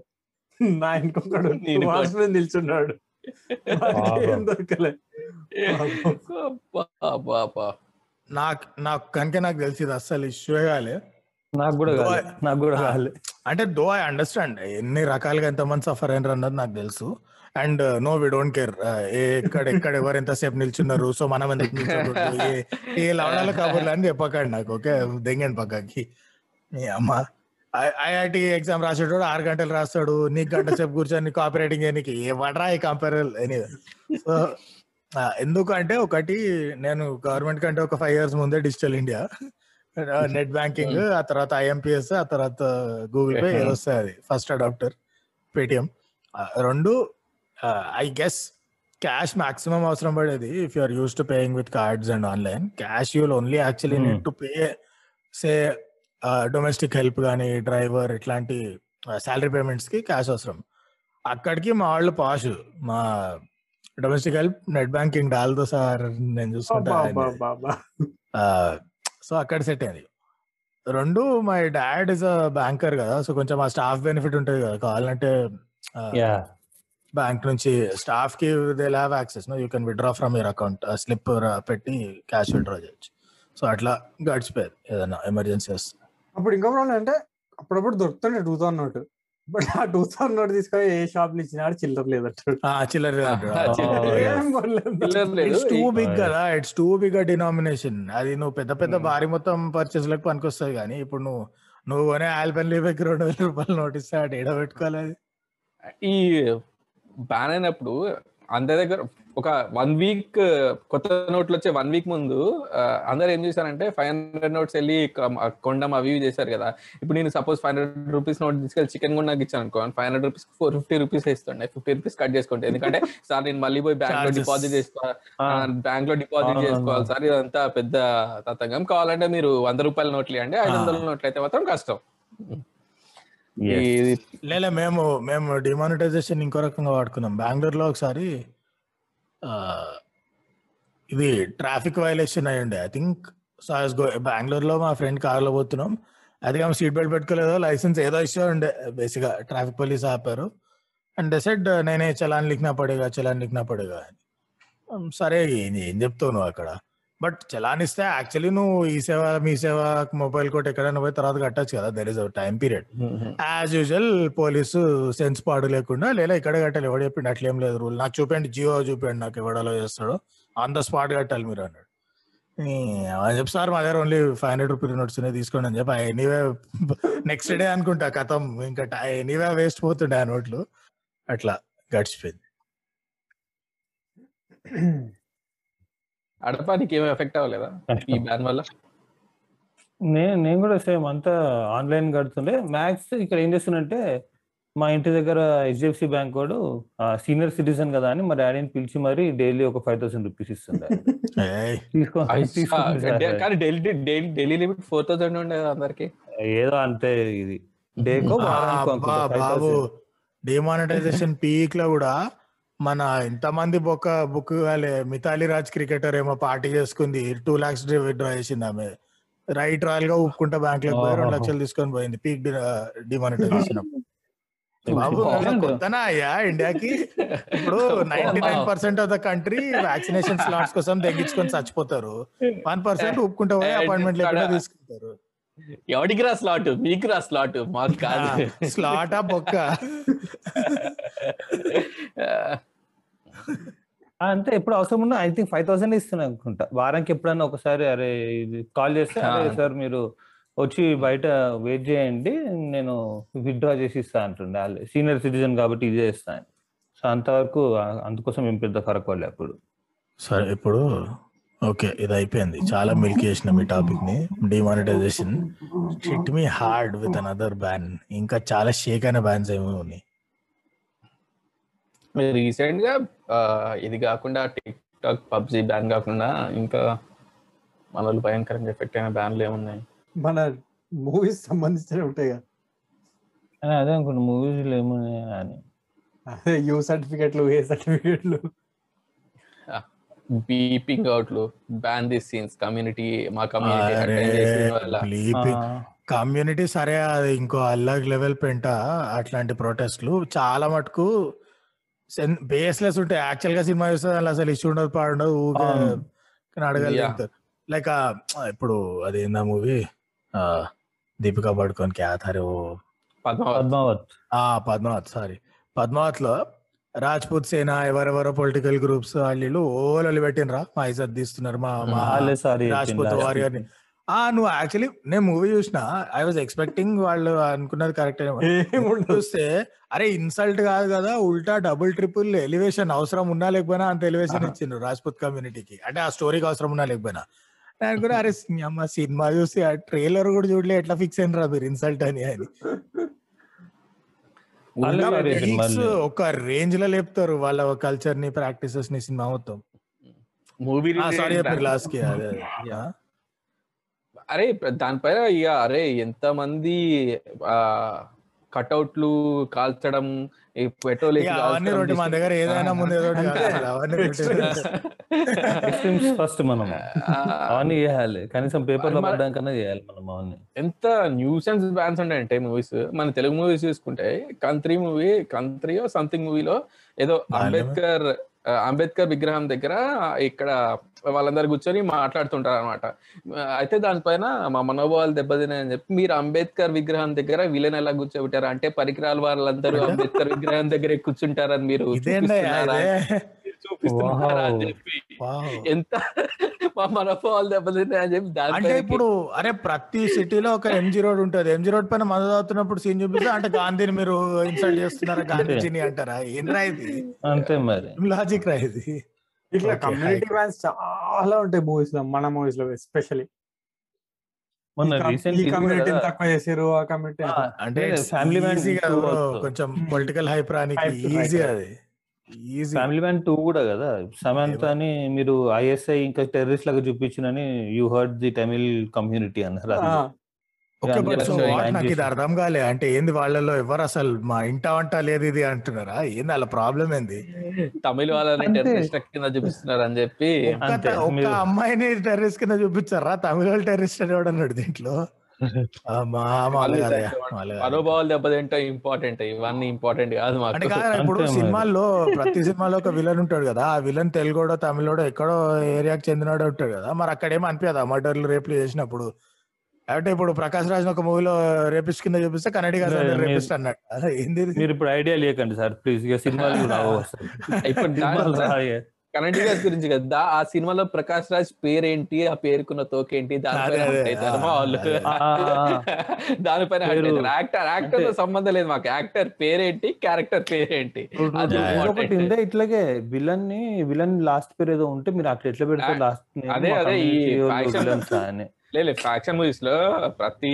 [SPEAKER 4] నా ఇంకొకడు నిల్చున్నాడు. ఏం దొరకలే.
[SPEAKER 1] నాకు నాకు కనుక నాకు తెలిసి ఇది అస్సలు ఇష్యూ కాలే.
[SPEAKER 3] నాకు కూడా నాకు కూడా కాలే.
[SPEAKER 1] అంటే దో ఐ అండర్స్టాండ్. ఎన్ని రకాలుగా ఎంతమంది సఫర్ అయినారు అన్నది నాకు తెలుసు. And no we don't care. ఎక్కడ ఎక్కడ ఎవరు ఎంతసేపు నిల్చున్నారు? సో మనం ఎందుకు నిల్చోకూడదు? ఏ- ఏ లవడాల కబుర్లు అని చెప్పకండి నాకు ఓకే? దెంగండి పక్కకి. మీ అమ్మ. ఐఐటి ఎగ్జామ్ రాసేటోడు ఆరు గంటలు రాస్తాడు. నీకు గంట సేపు కూర్చొని కాపీ రైటింగ్ నీకు ఏ వడరా ఈ కంపేర్ సో ఎందుకంటే ఒకటి నేను గవర్నమెంట్ కంటే ఒక ఫైవ్ ఇయర్స్ ముందే డిజిటల్ ఇండియా నెట్ బ్యాంకింగ్ ఆ తర్వాత ఐఎంపిఎస్ ఆ తర్వాత గూగుల్ పే వస్తాయి అది. ఫస్ట్ అడాప్టర్ పేటిఎం రెండు ఐ గెస్ క్యాష్ మాక్సిమం అవసరం పడేది. If you are use to paying with cards and online cash you'll only actually need to pay say domestic help కానీ డ్రైవర్ ఇట్లాంటి శాలరీ పేమెంట్స్కి క్యాష్ అవసరం. అక్కడికి మా వాళ్ళు పాష్ మా డొమెస్టిక్ హెల్ప్ నెట్ బ్యాంకింగ్ డాల్తో సార్ నేను చూసుకుంటా
[SPEAKER 4] బాబా
[SPEAKER 1] సో అక్కడ సెట్ అయింది. రెండు my dad is a banker కదా సో కొంచెం ఆ స్టాఫ్ బెనిఫిట్ ఉంటుంది కదా కావాలంటే బ్యాంక్ నుంచి స్టాఫ్కి they have access no? You can withdraw from your account slip పెట్టి క్యాష్ విత్డ్రా చేయొచ్చు. సో అట్లా గడిచిపోయేది ఏదైనా ఎమర్జెన్సీ వస్తే.
[SPEAKER 4] అప్పుడు ఇంకో ప్రాబ్లం అంటే అప్పుడప్పుడు దొరుకుతుండే టూ థౌసండ్ నోట్. బట్ ఆ టూ థౌసండ్ నోట్ తీసుకొని ఏ షాప్లో ఇచ్చినాడు చిల్లర లేదంటాడు.
[SPEAKER 1] ఆ, చిల్లర. It's too big
[SPEAKER 3] Right.
[SPEAKER 1] కదా ఇట్స్ టూ బిగ్ డినామినేషన్ అది నువ్వు పెద్ద పెద్ద. భారీ మొత్తం పర్చేస్లకు పనికొస్తాయి కానీ ఇప్పుడు నువ్వు నువ్వు కొనే ఆల్పెన్ లీవెక్ రెండు వేల రూపాయలు నోటీస్ ఆడ ఏడ పెట్టుకోవాలి
[SPEAKER 2] ఈ బ్యాన్ అయినప్పుడు అందరి దగ్గర ఒక వన్ వీక్ కొత్త నోట్లు వచ్చే వన్ వీక్ ముందు అందరు ఏం చేశారంటే ఫైవ్ హండ్రెడ్ నోట్స్ వెళ్ళి కొండం అవి చేశారు కదా. ఇప్పుడు నేను suppose five hundred rupees note తీసుకెళ్ళి చికెన్ కూడా నాకు ఇచ్చాను అనుకో five hundred rupees four fifty rupees ఇస్తుండే. ఫిఫ్టీ రూపీస్ కట్ చేసుకుంటే. ఎందుకంటే సార్ నేను మళ్ళీ పోయి
[SPEAKER 1] బ్యాంక్లో.
[SPEAKER 2] డిపాజిట్ చేసుకో బ్యాంక్లో డిపాజిట్. చేసుకోవాలి సార్. ఇదంతా పెద్ద తతంగం. కావాలంటే మీరు వంద రూపాయల నోట్లు ఇవ్వండి ఐదు వందల నోట్లు అయితే మాత్రం కష్టం.
[SPEAKER 1] లేలే మేము మేము డిమానిటైజేషన్ ఇంకో రకంగా వాడుకున్నాం. బెంగళూరులో ఒకసారి ఆ, ఇది ట్రాఫిక్ వైలేషన్ అయ్యి ఉండే. I think so I go బెంగళూరులో మా ఫ్రెండ్ కార్లో పోతున్నాం. అది ఆమె సీట్ బెల్ట్ పెట్టుకోలేదో లైసెన్స్ ఏదో ఇష్యూ ఉండే బేసిక్గా ట్రాఫిక్ పోలీస్ ఆపారు. అండ్ డిసైడ్ నేనే చలాన్ లిఖనా పడేగా చలాన్ లిఖనా పడేగా అని. సరే ఏం ఏం చెప్తావు నువ్వు అక్కడ? బట్ చలాన్ ఇస్తే యాక్చువల్లీ నువ్వు ఈ సేవ మీ సేవ మొబైల్ కోట్ ఎక్కడైనా పోయి తర్వాత కట్టచ్చు కదా. There is a time period as usual police sense పాడు లేకుండా లేదా ఇక్కడ కట్టాలి ఎవడు చెప్పిండు అట్లేం లేదు రూల్. నాకు చూపండి జియో చూపండి నాకు ఎవడలో చేస్తాడో ఆన్ ద స్పాట్ కట్టాలి మీరు అన్నాడు. అని చెప్పి సార్ మా దగ్గర only five hundred rupees notes తీసుకోండి అని చెప్పి ఎనీవే నెక్స్ట్ డే అనుకుంటా కథం ఇంకా ఎనీవే వేస్ట్ పోతుండే ఆ నోట్లు. అట్లా గడిచిపోయింది.
[SPEAKER 2] అడపా నీకేమీ ఎఫెక్ట్ అవ్వలేదా ఈ బ్యాన్ వల్ల?
[SPEAKER 3] నేను నేను కూడా సేమ్ అంతా ఆన్లైన్ కడుతుండే మ్యాథ్స్ ఇక్కడ ఏం చేస్తున్నంటే మా ఇంటి దగ్గర హెచ్డిఎఫ్సి బ్యాంక్ వాడు సీనియర్ సిటిజన్ కదా అని మా డాడీని పిలిచి మరి డైలీ ఒక ఫైవ్ థౌసండ్ రూపీస్ ఇస్తుండే.
[SPEAKER 2] కానీ daily daily daily limit four thousand ఉండేది అందరికి?
[SPEAKER 3] ఏదో అంతే ఇది. డేకో
[SPEAKER 1] బాబు.
[SPEAKER 3] 5,000.
[SPEAKER 1] డిమానిటైజేషన్ పీక్లో కూడా మన ఇంతమంది బొక్క బుక్ మితాలి రాజ్ క్రికెటర్ ఏమో పార్టీ చేసుకుంది టూ లాక్స్ విత్డ్రా చేసింది ఆమె. రైట్ రాయల్గా ఉప్పుకుంటా బ్యాంక్లో పోయి రెండు. లక్షలు తీసుకొని పోయింది పీక్ డిమానిటైజేషన్ బాబు కొత్తనా అయ్యా ఇండియాకి? ఇప్పుడు ninety nine percent of the country vaccination slots కోసం తెగించుకొని చచ్చిపోతారు. వన్ పర్సెంట్ ఉప్పుకుంటా పోయి అపాయింట్మెంట్ లేకుండా తీసుకుంటారు.
[SPEAKER 2] ఎవడికి రా స్లాట్ మీకు రా స్లాట్ మాకు కాదు.
[SPEAKER 1] స్లాట్ ఆ బొక్క.
[SPEAKER 3] అంతే ఎప్పుడు అవసరం ఉన్నా ఐ థింక్ ఫైవ్ థౌసండ్ ఇస్తున్నా అనుకుంటా. వారానికి ఎప్పుడన్నా ఒకసారి అరే ఇది కాల్ చేస్తే అరే. సార్ మీరు వచ్చి బయట వెయిట్ చేయండి నేను విత్డ్రా చేసి ఇస్తా అంటుండే. వాళ్ళు సీనియర్ సిటిజన్ కాబట్టి ఇది చేస్తా అని. సో అంతవరకు అందుకోసం ఏం పెద్ద ఫరక్ పడలే అప్పుడు.
[SPEAKER 1] సరే ఇప్పుడు ఓకే ఇది అయిపోయింది. చాలా మిల్క్ చేసిన మీ టాపిక్ని demonetisation. Hit me hard with another ban ఇంకా చాలా షేక్ అయిన బ్యాన్స్ ఏమో ఉన్నాయి.
[SPEAKER 2] రీసెంట్గా ఇది కాకుండా టిక్ టాక్ పబ్జి బ్యాన్ కాకుండా ఇంకా మన వాళ్ళు భయంకరంగా ఎఫెక్ట్ అయిన బ్యాన్లు ఏమున్నాయి?
[SPEAKER 4] మన మూవీస్ సంబంధించిన ఉంటాయి కదా
[SPEAKER 3] అదే అనుకుంటా మూవీస్ ఏమున్నాయి అని.
[SPEAKER 4] అదే యూ సర్టిఫికెట్లు ఏ సర్టిఫికెట్లు.
[SPEAKER 2] బీపింగ్ అవుట్లు బ్యాన్ దిస్ సీన్స్ కమ్యూనిటీ మా కమ్యూనిటీ.
[SPEAKER 1] కమ్యూనిటీ సరే అది ఇంకో అల్లాగ్ లెవెల్ పెంట అట్లాంటి ప్రొటెస్ట్లు. చాలా మటుకు బేస్లెస్ ఉంటాయి యాక్చువల్గా సినిమా చూస్తే దానిలో అసలు ఇష్యూ ఉండదు పాడుండదు ఊరికే
[SPEAKER 3] అవును.
[SPEAKER 1] కానీ అడగాలి
[SPEAKER 2] Yeah.
[SPEAKER 1] లైక్ ఇప్పుడు అది ఏందా మూవీ దీపికా పడుకోని క్యాథారు
[SPEAKER 2] పద్మావత్.
[SPEAKER 3] పద్మావత్.
[SPEAKER 1] ఆ పద్మావత్ సారీ. పద్మావత్లో రాజ్పూత్ సేన ఎవరెవరో పొలిటికల్ గ్రూప్స్ వాళ్ళు ఓలలు పెట్టినరా మా ఇజ్జత్ తీస్తున్నారు మా మా
[SPEAKER 3] వాళ్ళే సారీ
[SPEAKER 1] రాజ్పూత్ని ఆ నువ్వు యాక్చువల్లీ నేను మూవీ చూసిన ఐ వాజ్ ఎక్స్పెక్టింగ్ వాళ్ళు అనుకున్నది కరెక్ట్ చూస్తే అరే ఇన్సల్ట్ కాదు కదా ఉల్టా డబుల్ ట్రిపుల్ ఎలివేషన్ అవసరం ఉన్నా లేకపోయినా అంత ఎలివేషన్ ఇచ్చిండ్రు రాజ్పూత్ కమ్యూనిటీకి అంటే ఆ స్టోరీకి అవసరం ఉన్నా లేకపోయినా. నేను కూడా అరే అమ్మ సినిమా చూసి ఆ ట్రైలర్ కూడా చూడలే ఎట్లా ఫిక్స్ అయినరా మీరు ఇన్సల్ట్ అని అని. ఒక రేంజ్లో లేపుతారు వాళ్ళ కల్చర్ని ప్రాక్టీసెస్ని సినిమా మొత్తం.
[SPEAKER 2] మూవీ
[SPEAKER 1] సారీ లాస్ట్కి అదే?
[SPEAKER 2] అరే దానిపైన ఇక అరే ఎంత మంది కట్అవుట్లు కాల్చడం ఈ పెట్రోల్
[SPEAKER 1] మన దగ్గర ఏదైనా ముందు
[SPEAKER 3] ఫస్ట్ మనం అవన్నీ చేయాలి. కనీసం పేపర్లో
[SPEAKER 2] మరి-
[SPEAKER 3] పడ్డాకన్నా చేయాలి మనం అవన్నీ.
[SPEAKER 2] ఎంత న్యూసెన్స్ బ్యాన్స్ ఉంటాయంటే మూవీస్. మన తెలుగు మూవీస్ చూసుకుంటే కంత్రి మూవీ కంత్రి సంథింగ్ మూవీలో ఏదో. అంబేద్కర్ అంబేద్కర్ విగ్రహం దగ్గర ఇక్కడ వాళ్ళందరూ కూర్చొని మాట్లాడుతుంటారు అనమాట అయితే దానిపైన మా మనోభావాలు దెబ్బతినాయని చెప్పి మీరు అంబేద్కర్ విగ్రహం దగ్గర విలన్ ఎలా కూర్చోబెట్టారు? అంటే పరికరాల వాళ్ళందరూ అంబేద్కర్ విగ్రహం దగ్గర కూర్చుంటారని మీరు చూపిస్తున్నారా?
[SPEAKER 1] అదే
[SPEAKER 2] మీరు చూపిస్తున్నారా అని
[SPEAKER 3] Wow.
[SPEAKER 2] చెప్పి.
[SPEAKER 1] Wow.
[SPEAKER 2] ఎంత మా మనోభావాలు దెబ్బతిన్నాయని చెప్పి
[SPEAKER 1] అంటే ఇప్పుడు అరే ప్రతి సిటీలో ఒక ఎంజీ రోడ్ ఉంటది. ఎంజీ రోడ్ పైన మందు తాగుతున్నప్పుడు సీన్ చూపిస్తే అంటే గాంధీని మీరు ఇన్సల్ట్ చేస్తున్నారా? గాంధీజీని అంటారా? ఏం రా ఇది?
[SPEAKER 3] అంతే మరి.
[SPEAKER 1] లాజిక్ రా ఇది?
[SPEAKER 4] ఇట్లా కమ్యూనిటీ బ్యాన్స్ చాలా ఉంటాయి మూవీస్లో మన మూవీస్లో కమ్యూనిటీ
[SPEAKER 1] అంటే
[SPEAKER 3] ఫ్యామిలీ.
[SPEAKER 1] కొంచెం పొలిటికల్ హైప్ రానికి ఈజీ. అది.
[SPEAKER 3] ఫ్యామిలీ మ్యాన్ టూ కూడా కదా. సమంతని మీరు ఐఎస్ఐ ఇంకా టెర్రరిస్ట్ లాగా చూపించినని you heard the Tamil community అన్నారు
[SPEAKER 1] నాకు ఇది. అర్థం కాలే. అంటే ఏంది వాళ్ళలో ఎవరు అసలు మా ఇంట వంట లేదు ఇది అంటున్నారా? ఏంది అలా ప్రాబ్లం ఏంది?
[SPEAKER 2] తమిళ వాళ్ళని. టెర్రరిస్ట్ కింద చూపిస్తున్నారు అని చెప్పి
[SPEAKER 1] ఒక్క
[SPEAKER 3] అంతే,
[SPEAKER 1] ఒక్క
[SPEAKER 3] మీరు-
[SPEAKER 1] అమ్మాయిని టెర్రరిస్ట్ కింద చూపించారా? తమిళ వాళ్ళు టెర్రరిస్ట్ అని ఎవడు అన్నాడు దీంట్లో?
[SPEAKER 2] మనోభావాలు దెబ్బతింటే ఇంపార్టెంట్ ఇవన్నీ ఇంపార్టెంట్ కాదు
[SPEAKER 1] అంటే
[SPEAKER 2] మాకు
[SPEAKER 1] కాదు ఇప్పుడు. సినిమాల్లో ప్రతి సినిమాలో ఒక విలన్ ఉంటాడు కదా ఆ విలన్ తెలుగుడో తమిళోడో ఎక్కడో ఏరియాకి చెందినోడో ఉంటాడు కదా మరి అక్కడ ఏం అనిపించదా మర్డర్లు రేపులు చేసినప్పుడు అంటే ఇప్పుడు ప్రకాష్ రాజ్ ఒక మూవీలో రేపిస్ట్ కింద చూపిస్తే
[SPEAKER 3] మీరు-
[SPEAKER 1] రేపిస్ట్ అన్నాడు అదే ఏంది ఇది?
[SPEAKER 3] మీరు ఇప్పుడు ఐడియా లేకండి సార్ ప్లీజ్ సినిమాలు.
[SPEAKER 2] ఇప్పుడు
[SPEAKER 3] రాయే.
[SPEAKER 2] కన్నడిగా గురించి కదా. ఆ సినిమాలో ప్రకాష్ రాజ్ పేరేంటి? ఆ పేరుకున్న తోకేంటి? దానిపైన. దానిపైన యాక్టర్ యాక్టర్తో సంబంధం లేదు మాకు. యాక్టర్ పేరేంటి? క్యారెక్టర్ పేరేంటి?
[SPEAKER 3] ఒకటి ఇట్లాగే విలన్ని విలన్ లాస్ట్ పేరు ఏదో ఉంటే మీరు అట్లా ఎట్లా పెడితే
[SPEAKER 2] ఆ,
[SPEAKER 3] లాస్ట్
[SPEAKER 2] అదే, అదే, ఈ లేదు ఫ్యాక్షన్ మూవీస్లో ప్రతి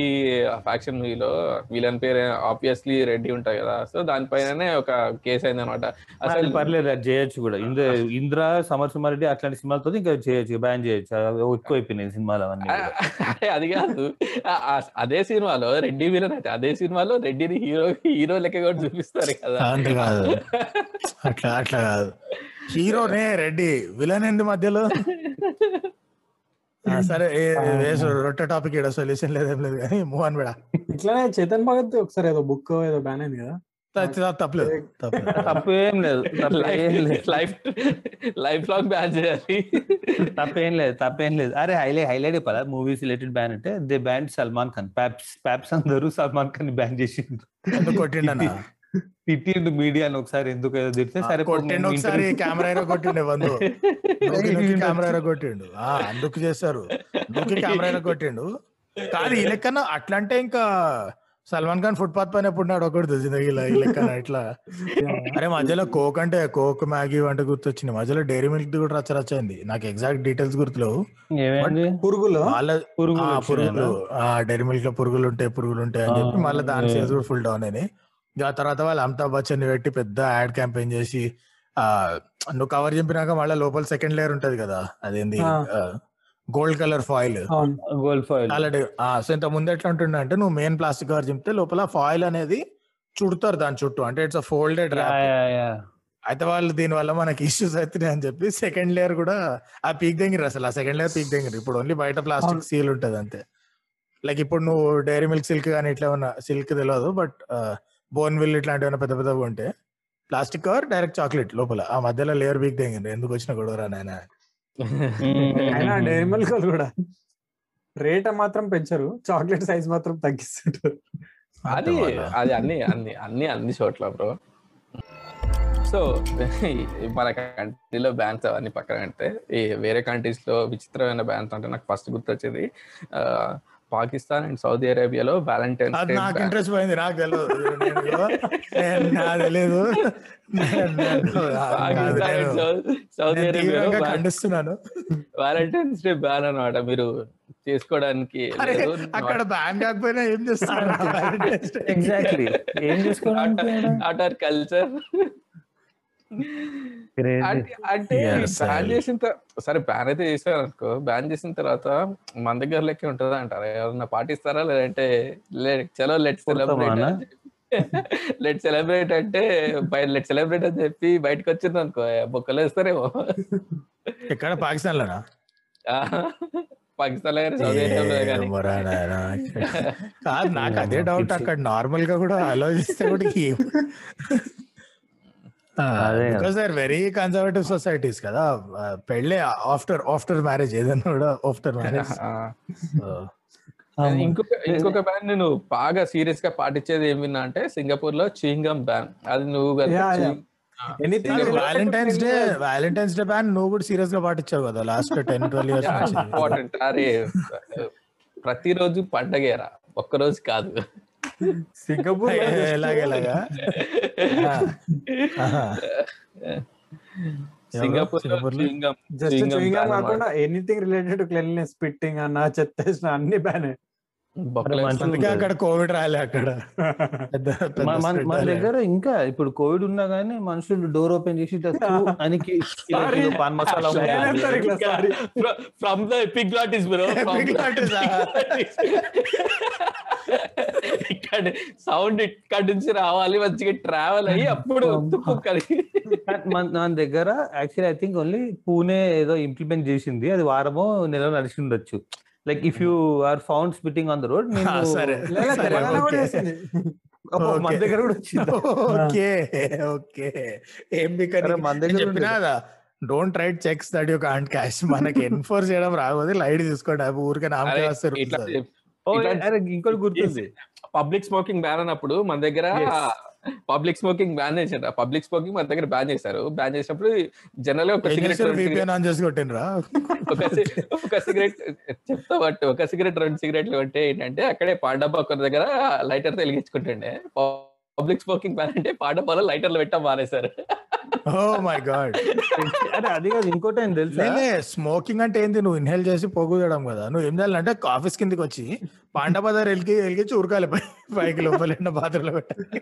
[SPEAKER 2] ఫ్యాక్షన్ మూవీలో విలన్ పేరు ఆబ్వియస్లీ రెడ్డి ఉంటాయి కదా. సో దానిపైననే ఒక కేసు అయింది అనమాట
[SPEAKER 3] అసలు పర్లేదు అది చేయొచ్చు కూడా. ఇంద్ర ఇంద్ర సమర్ సుమారెడ్డి అట్లాంటి సినిమాలతో ఇంకా చేయొచ్చు బ్యాన్ చేయొచ్చు. అవి ఎక్కువ అయిపోయినాయి సినిమాలు అవన్నీ
[SPEAKER 2] అది కాదు. అదే సినిమాలో రెడ్డి విలన్ అయితే అదే సినిమాలో రెడ్డిని హీరో హీరో లెక్క కూడా చూపిస్తారు కదా.
[SPEAKER 1] అంతే కాదు. అట్లా అట్లా కాదు. హీరోనే రెడ్డి. విలన్ ఎందు మధ్యలో? సరే ఏ, రొట్టె టాపిక్ ఇక్కడ సొల్యూషన్ లేదేం లేదు. కానీ మోహన్ బిడ.
[SPEAKER 4] ఇట్లానే చేతన్ భగత్ ఒకసారి ఏదో బుక్ ఏదో బ్యాన్ అయింది కదా.
[SPEAKER 1] తప్పలేదు తప్పలేదు
[SPEAKER 3] తప్పు ఏం లేదు తప్పు ఏం లేదు.
[SPEAKER 2] లైఫ్ లైఫ్ లాంగ్ బ్యాన్ చేయాలి.
[SPEAKER 3] తప్పేం లేదు తప్పేం లేదు. అరే హైలైట్ హైలైట్ పదా మూవీస్ రిలేటెడ్ బ్యాన్ అంటే they ban Salman Khan paps paps అందరూ సల్మాన్ ఖాన్ బ్యాన్ చేసిండ్రు. తిట్టిండు మీడియా ఒకసారి ఎందుకు తిడితే సరే
[SPEAKER 1] కొట్టిండు ఒకసారి కెమెరా ఎరో కొట్టిండు వందు కెమెరా ఎరో కొట్టిండు. ఆ అందుకు చేస్తారు కెమెరా ఎరో కొట్టిండు. కాదు ఈ లెక్కన అట్లా అంటే ఇంకా సల్మాన్ ఖాన్ ఫుట్పాత్ పైన ఎప్పుడు నాడు ఒకటి జిందగీ లెక్క ఇట్లా. అరే మధ్యలో కోక్ అంటే కోక్ మ్యాగీ వంట గుర్తొచ్చింది. మధ్యలో డైరీ మిల్క్ కూడా రచ్చ రచ్చ అయింది. నాకు ఎగ్జాక్ట్ డీటెయిల్స్ గుర్తులేవు.
[SPEAKER 3] ఏమైంది?
[SPEAKER 4] పురుగులు?
[SPEAKER 1] వాళ్ళ
[SPEAKER 3] పురుగులు
[SPEAKER 1] ఆ,
[SPEAKER 3] వచ్చినాయనా?
[SPEAKER 1] పురుగులు. ఆ డైరీ మిల్క్లో పురుగులు ఉంటాయి పురుగులు ఉంటాయి అని చెప్పి మళ్ళీ దాని. సేల్స్ కూడా ఫుల్ డౌన్ అయినాయి. ఆ తర్వాత వాళ్ళు అమితాబ్ బచ్చన్ పెట్టి పెద్ద యాడ్ క్యాంపెయిన్ చేసి ఆ నువ్వు కవర్ చెప్పినాక మళ్ళీ లోపల సెకండ్ లేయర్ ఉంటది కదా అదేంది. Gold colour foil.
[SPEAKER 3] Gold foil.
[SPEAKER 1] Already so ఇంత ముందు ఎట్లా ఉంటుండే అంటే నువ్వు మెయిన్ ప్లాస్టిక్ కవర్ చింపితే లోపల ఫాయిల్ అనేది చుడతారు దాని చుట్టూ అంటే ఇట్స్ ఫోల్డెడ్ అయితే వాళ్ళు దీని వల్ల మనకి ఇష్యూస్ అవుతున్నాయి అని చెప్పి సెకండ్ లేయర్ కూడా ఆ పీక్ దగ్గర అసలు ఆ సెకండ్ లేయర్ పీక్ దగ్గర ఇప్పుడు ఓన్లీ బయట ప్లాస్టిక్. సీల్ ఉంటది అంతే. లైక్ ఇప్పుడు నువ్వు డైరీ మిల్క్ సిల్క్ కానీ ఇట్లా ఉన్న సిల్క్ తెలియదు బట్ బోన్ విల్ ఇట్లాంటివి ఏమైనా పెద్ద పెద్దగా ఉంటే ప్లాస్టిక్ కవర్ డైరెక్ట్ చాక్లెట్ లోపల. ఆ మధ్యలో లేయర్ పీక్ దగ్గర ఎందుకు వచ్చిన గొడవరా నాయన?
[SPEAKER 4] కూడా. రేట్ మాత్రం పెంచరు. చాక్లెట్ సైజ్ మాత్రం తగ్గిస్తుంటారు.
[SPEAKER 2] అది అది అన్ని అన్ని అన్ని అన్ని చోట్ల బ్రో. సో మన కంట్రీలో బ్యాన్స్ అవన్నీ పక్కన పెడితే ఈ వేరే కంట్రీస్లో విచిత్రమైన బ్యాన్స్ అంటే నాకు ఫస్ట్ గుర్తొచ్చేది పాకిస్తాన్ అండ్ సౌదీ అరేబియాలో
[SPEAKER 1] అది
[SPEAKER 2] డే
[SPEAKER 1] నాకు. ఇంట్రెస్ట్ పోయింది నాకు తెలియదు నాకు
[SPEAKER 2] సౌదీ అరేబియాలో
[SPEAKER 1] తీవ్రంగా ఖండిస్తున్నాను.
[SPEAKER 2] వ్యాలంటైన్స్ డే బ్యాన్ అన్నమాట. మీరు చేసుకోవడానికి.
[SPEAKER 1] అక్కడ బ్యాన్ కాకపోయినా ఏం చేస్తున్నారు
[SPEAKER 3] ఎగ్జాక్ట్లీ ఏం
[SPEAKER 2] ఆర్ కల్చర్ అంటే బ్యాన్. చేసిన తర్వాత సరే బ్యాన్ అయితే చేశారు అనుకో బ్యాన్ చేసిన తర్వాత మన దగ్గర లెక్క ఉంటుందా అంటారా? ఎవరన్నా పాటిస్తారా? లేదంటే లే- చలో లెట్ సెలబ్రేట్? లెట్ సెలబ్రేట్ అంటే లెట్ సెలబ్రేట్ అని చెప్పి బయటకు వచ్చింది అనుకో బొక్కలు వేస్తారేమో.
[SPEAKER 1] ఎక్కడ? పాకిస్తాన్ లోనా
[SPEAKER 2] పాకిస్తాన్.
[SPEAKER 1] కాదు నాకు అదే డౌట్ అక్కడ. నార్మల్గా కూడా ఆలోచిస్తే కూడా. Because they very conservative societies కదా. పెళ్ళే ఆఫ్టర్ ఆఫ్టర్ మ్యారేజ్ ఏదైనా కూడా ఆఫ్టర్ మ్యారేజ్
[SPEAKER 2] ఇంకొక ఇంకొక బ్యాన్ నేను బాగా సీరియస్గా పాటించేది ఏం విన్నా అంటే సింగపూర్లో చీంగం బ్యాన్ అది నువ్వు
[SPEAKER 1] Valentine's day Valentine's day ban నువ్వు కూడా సీరియస్గా పాటించావు కదా last ten twelve years
[SPEAKER 2] important. అరే ప్రతిరోజు పండగేరా. ఒక్కరోజు కాదు.
[SPEAKER 4] సింగపూర్
[SPEAKER 1] ఏ, ఎలాగ ఎలాగా? Aha.
[SPEAKER 2] Singapore
[SPEAKER 4] anything related to cleanliness spitting అన్న చెత్త అన్ని బ్యానే
[SPEAKER 1] అందుకే అక్కడ కోవిడ్ రాలే అక్కడ.
[SPEAKER 3] మన-. దగ్గర ఇంకా ఇప్పుడు కోవిడ్ ఉన్నా గానీ మనుషులు డోర్ ఓపెన్ చేసి paan masala.
[SPEAKER 2] From the bro? ఇక్కడ సౌండ్ ఇక్కడ నుంచి రావాలి మంచిగా ట్రావెల్ అయ్యి అప్పుడు
[SPEAKER 3] మన దగ్గర actually I think only Pune ఏదో ఇంప్లిమెంట్ చేసింది. అది వారమో నెల నడిచి ఉండొచ్చు. Like if you are found spitting on the road. మన. దగ్గర కూడా వచ్చింది?
[SPEAKER 1] Okay okay. ఏం
[SPEAKER 3] మన దగ్గర
[SPEAKER 1] don't write cheques that you can't cash మనకి ఎన్ఫోర్స్ చేయడం రాకపోతే లైట్ తీసుకోండి అవి ఊరికే నామకే వస్తారు
[SPEAKER 3] ఇంకోటి గుర్తుంది.
[SPEAKER 2] పబ్లిక్ స్మోకింగ్ బ్యాన్ అన్నప్పుడు మన దగ్గర పబ్లిక్ స్మోకింగ్ బ్యాన్ చేశారు? పబ్లిక్ స్మోకింగ్ మన దగ్గర బ్యాన్ చేశారు. బ్యాన్ చేసినప్పుడు జనరల్గా ఒక సిగరెట్ ఒక సిగరెట్ చెప్తా బట్ ఒక సిగరెట్ రెండు సిగరెట్లు అంటే ఏంటంటే అక్కడే పాండబ్బా ఒక దగ్గర లైటర్ వెలిగించుకుంటుండే. పబ్లిక్ స్మోకింగ్ బ్యాన్ అంటే పాండబ్బాలో లైటర్లు పెట్టడం మానేశారు.
[SPEAKER 1] Oh my god.
[SPEAKER 3] అరే అది కాదు ఇంకోటి ఏం తెలుసా?
[SPEAKER 1] స్మోకింగ్ అంటే ఏంది? నువ్వు ఇన్హేల్ చేసి పోగుదడం కదా. నువ్వు ఏం చేయాలంటే ఆఫీస్ కిందకి వచ్చి పాండబజార్ ఎలికి ఎలిగించి ఉరకాలి పై- పైకి లోపల బాత్రూంలో పెట్టాలి.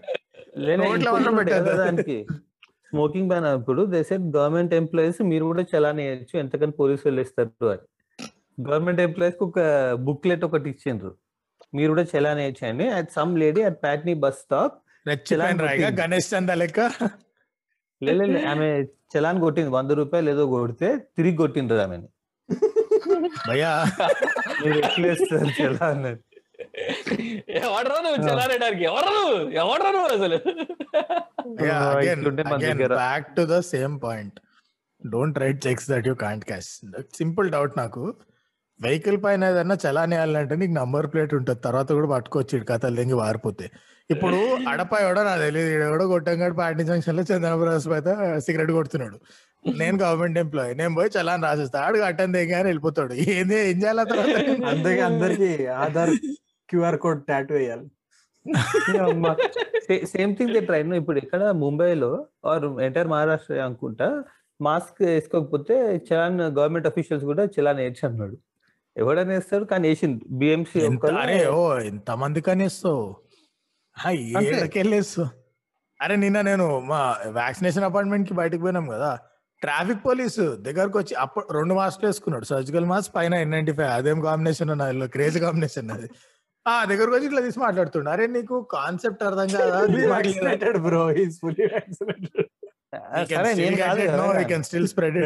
[SPEAKER 3] దానికి. స్మోకింగ్ బ్యాన్ అప్పుడు దే సెట్ గవర్నమెంట్ ఎంప్లాయీస్ మీరు కూడా చలాన్ వేయచ్చు ఎంతకని పోలీసు వాళ్ళు ఇస్తారు అని. గవర్నమెంట్ ఎంప్లాయీస్కి ఒక బుక్లెట్ ఒకటి ఇచ్చిండ్రు. మీరు కూడా చలాన్ వేయచ్చు అని at some lady at Patny bus stop.
[SPEAKER 1] Ganesh చందా లెక్క.
[SPEAKER 3] లేదు ఆమె చలాన్ కొట్టింది. వంద రూపాయలు ఏదో కొడితే తిరిగి కొట్టిండ్రు ఆమెని.
[SPEAKER 1] భయ్యా.
[SPEAKER 3] మీరు ఎట్లేస్తారు చలాన్ అని.
[SPEAKER 2] ఎవడరా నువ్వు? చలారేయడానికి ఎవరు ఎవడరా నువ్వు? అసలు.
[SPEAKER 1] Back to the same point don't write checks that you can't cash simple doubt నాకు. వెహికల్ పైన ఏదన్నా చలాన్ వేయాలంటే నీకు నంబర్ ప్లేట్ ఉంటుంది. తర్వాత కూడా పట్టుకోవచ్చు కథలు దెంగి వారిపోతే. ఇప్పుడు అడప ఎవడో నాకు తెలియదు ఎవడో కొట్టంగాడు పార్టీ జంక్షన్లో చంద్రబాబు పైత సిగరెట్ కొడుతున్నాడు. నేను గవర్నమెంట్ ఎంప్లాయీ నేను పోయి చలాన్ రాసిస్తా. ఆడు కట్టని దిగా అని వెళ్ళిపోతాడు. ఏంది? ఏం చేయాలి తర్వాత
[SPEAKER 4] అందుకే అందరికి ఆధార్ క్యూఆర్ కోడ్ టాటూ వేయాలి.
[SPEAKER 3] సేమ్ థింగ్ దే ట్రై ఇప్పుడు ఇక్కడ ముంబైలో ఆర్ ఎంటైర్ మహారాష్ట్ర అనుకుంటా మాస్క్ వేసుకోకపోతే చలాన్ గవర్నమెంట్ అఫీషియల్స్ కూడా చలాన్ వేయచ్చు అన్నాడు. ఎవడని వేస్తాడు కానీ వేసింది బిఎంసీ
[SPEAKER 1] ఎంత అరే ఓ ఎంత మంది కనేస్తావు
[SPEAKER 3] అంతే.
[SPEAKER 1] ఏళ్ళకెళ్ళేస్తావు అరే నిన్న నేను మా వ్యాక్సినేషన్ అపార్ట్మెంట్కి బయటకు పోయినాం కదా. ట్రాఫిక్ పోలీసు దగ్గరకు వచ్చి అప్పుడు రెండు మాస్క్లు వేసుకున్నాడు. సర్జికల్ మాస్క్ పైన ఎన్ నైన్టీ ఫైవ్ అదేం కాంబినేషన్ క్రేజ్ కాంబినేషన్ అది. ఆ దగ్గరకు వచ్చి ఇట్లా తీసి మాట్లాడుతుండు. అరే నీకు కాన్సెప్ట్ అర్థం కాదా?
[SPEAKER 4] బ్రో ఈస్ ఫుల్లీ వ్యాక్సినేటెడ్
[SPEAKER 3] సరే నేను కాదు
[SPEAKER 1] స్టిల్ స్ప్రెడ్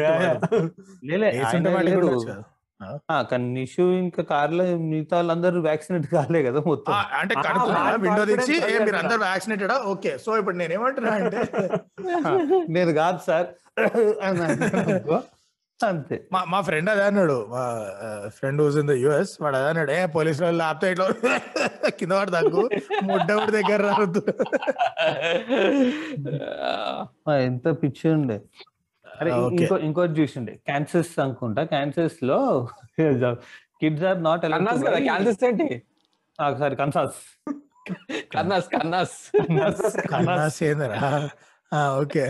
[SPEAKER 3] కానీ నిషు ఇంకా కార్లో మిగతా వాళ్ళందరూ వ్యాక్సినేట్ కాలే కదా మొత్తం.
[SPEAKER 1] అంటే విండో తెచ్చి మీరు. అందరు వ్యాక్సినేటెడా ఓకే. సో ఇప్పుడు నేను ఏమంటున్నా అంటే
[SPEAKER 3] నేను కాదు సార్. అంతే.
[SPEAKER 1] మా మా ఫ్రెండ్ అదే అన్నాడు. మా friend who's in the US వాడు అదే అన్నాడు. ఏ పోలీసు వాళ్ళు ఆపితే ఇట్లా కింద వాడు తగ్గు. ముడ్డవుడి దగ్గర రావద్దు
[SPEAKER 3] ఎంత పిచ్చి ఉండే. అరే. ఇంకో ఇంకోటి చూసిండే. క్యాన్సర్స్ అనుకుంటా. క్యాన్సర్స్లో కిడ్స్ ఆర్ నాట్
[SPEAKER 2] క్యాన్సర్స్ ఏంటి?
[SPEAKER 3] Sorry Kansas
[SPEAKER 2] Kansas Kansas
[SPEAKER 1] Kansas ఏందిరా? ఓకే.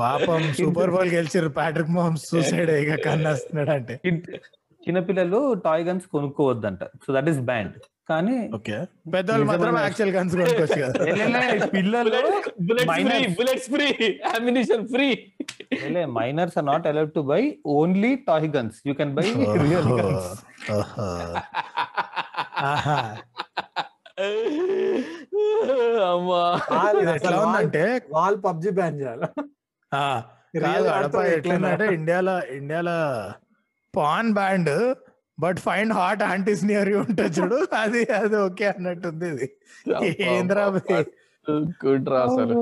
[SPEAKER 1] పాపం సూపర్ బౌల్ గెలిచారు ప్యాట్రిక్ మోహమ్స్ సూసైడ్ ఇక కన్నాస్తున్నాడు అంటే
[SPEAKER 3] చిన్నపిల్లలు టాయ్ గన్స్ కొనుక్కోవద్దంట. సో దట్ ఈస్ బ్యాండ్ కానీ
[SPEAKER 1] ఓకే. పెద్దవాళ్ళు మాత్రం యాక్చువల్ కన్స్ కొనుక్కోవచ్చు కదా.
[SPEAKER 3] పిల్లలు
[SPEAKER 2] bullets free
[SPEAKER 3] Minors.
[SPEAKER 2] Bullets free ammunition free
[SPEAKER 3] minors are not allowed to buy only toy guns you can buy real guns.
[SPEAKER 2] అమ్మా.
[SPEAKER 1] ఎట్లా ఉందంటే
[SPEAKER 4] వాళ్ళు పబ్జి బ్యాన్ చేయాలి.
[SPEAKER 1] కాదు. ఎట్లుందంటే ఇండియాలో ఇండియాలో paan banned but find hot aunties near ఉంటుంది చూడు అది అది ఓకే అన్నట్టుంది ఇది. ఏంద్రా ఇది?
[SPEAKER 2] గుడ్ రా అసలు.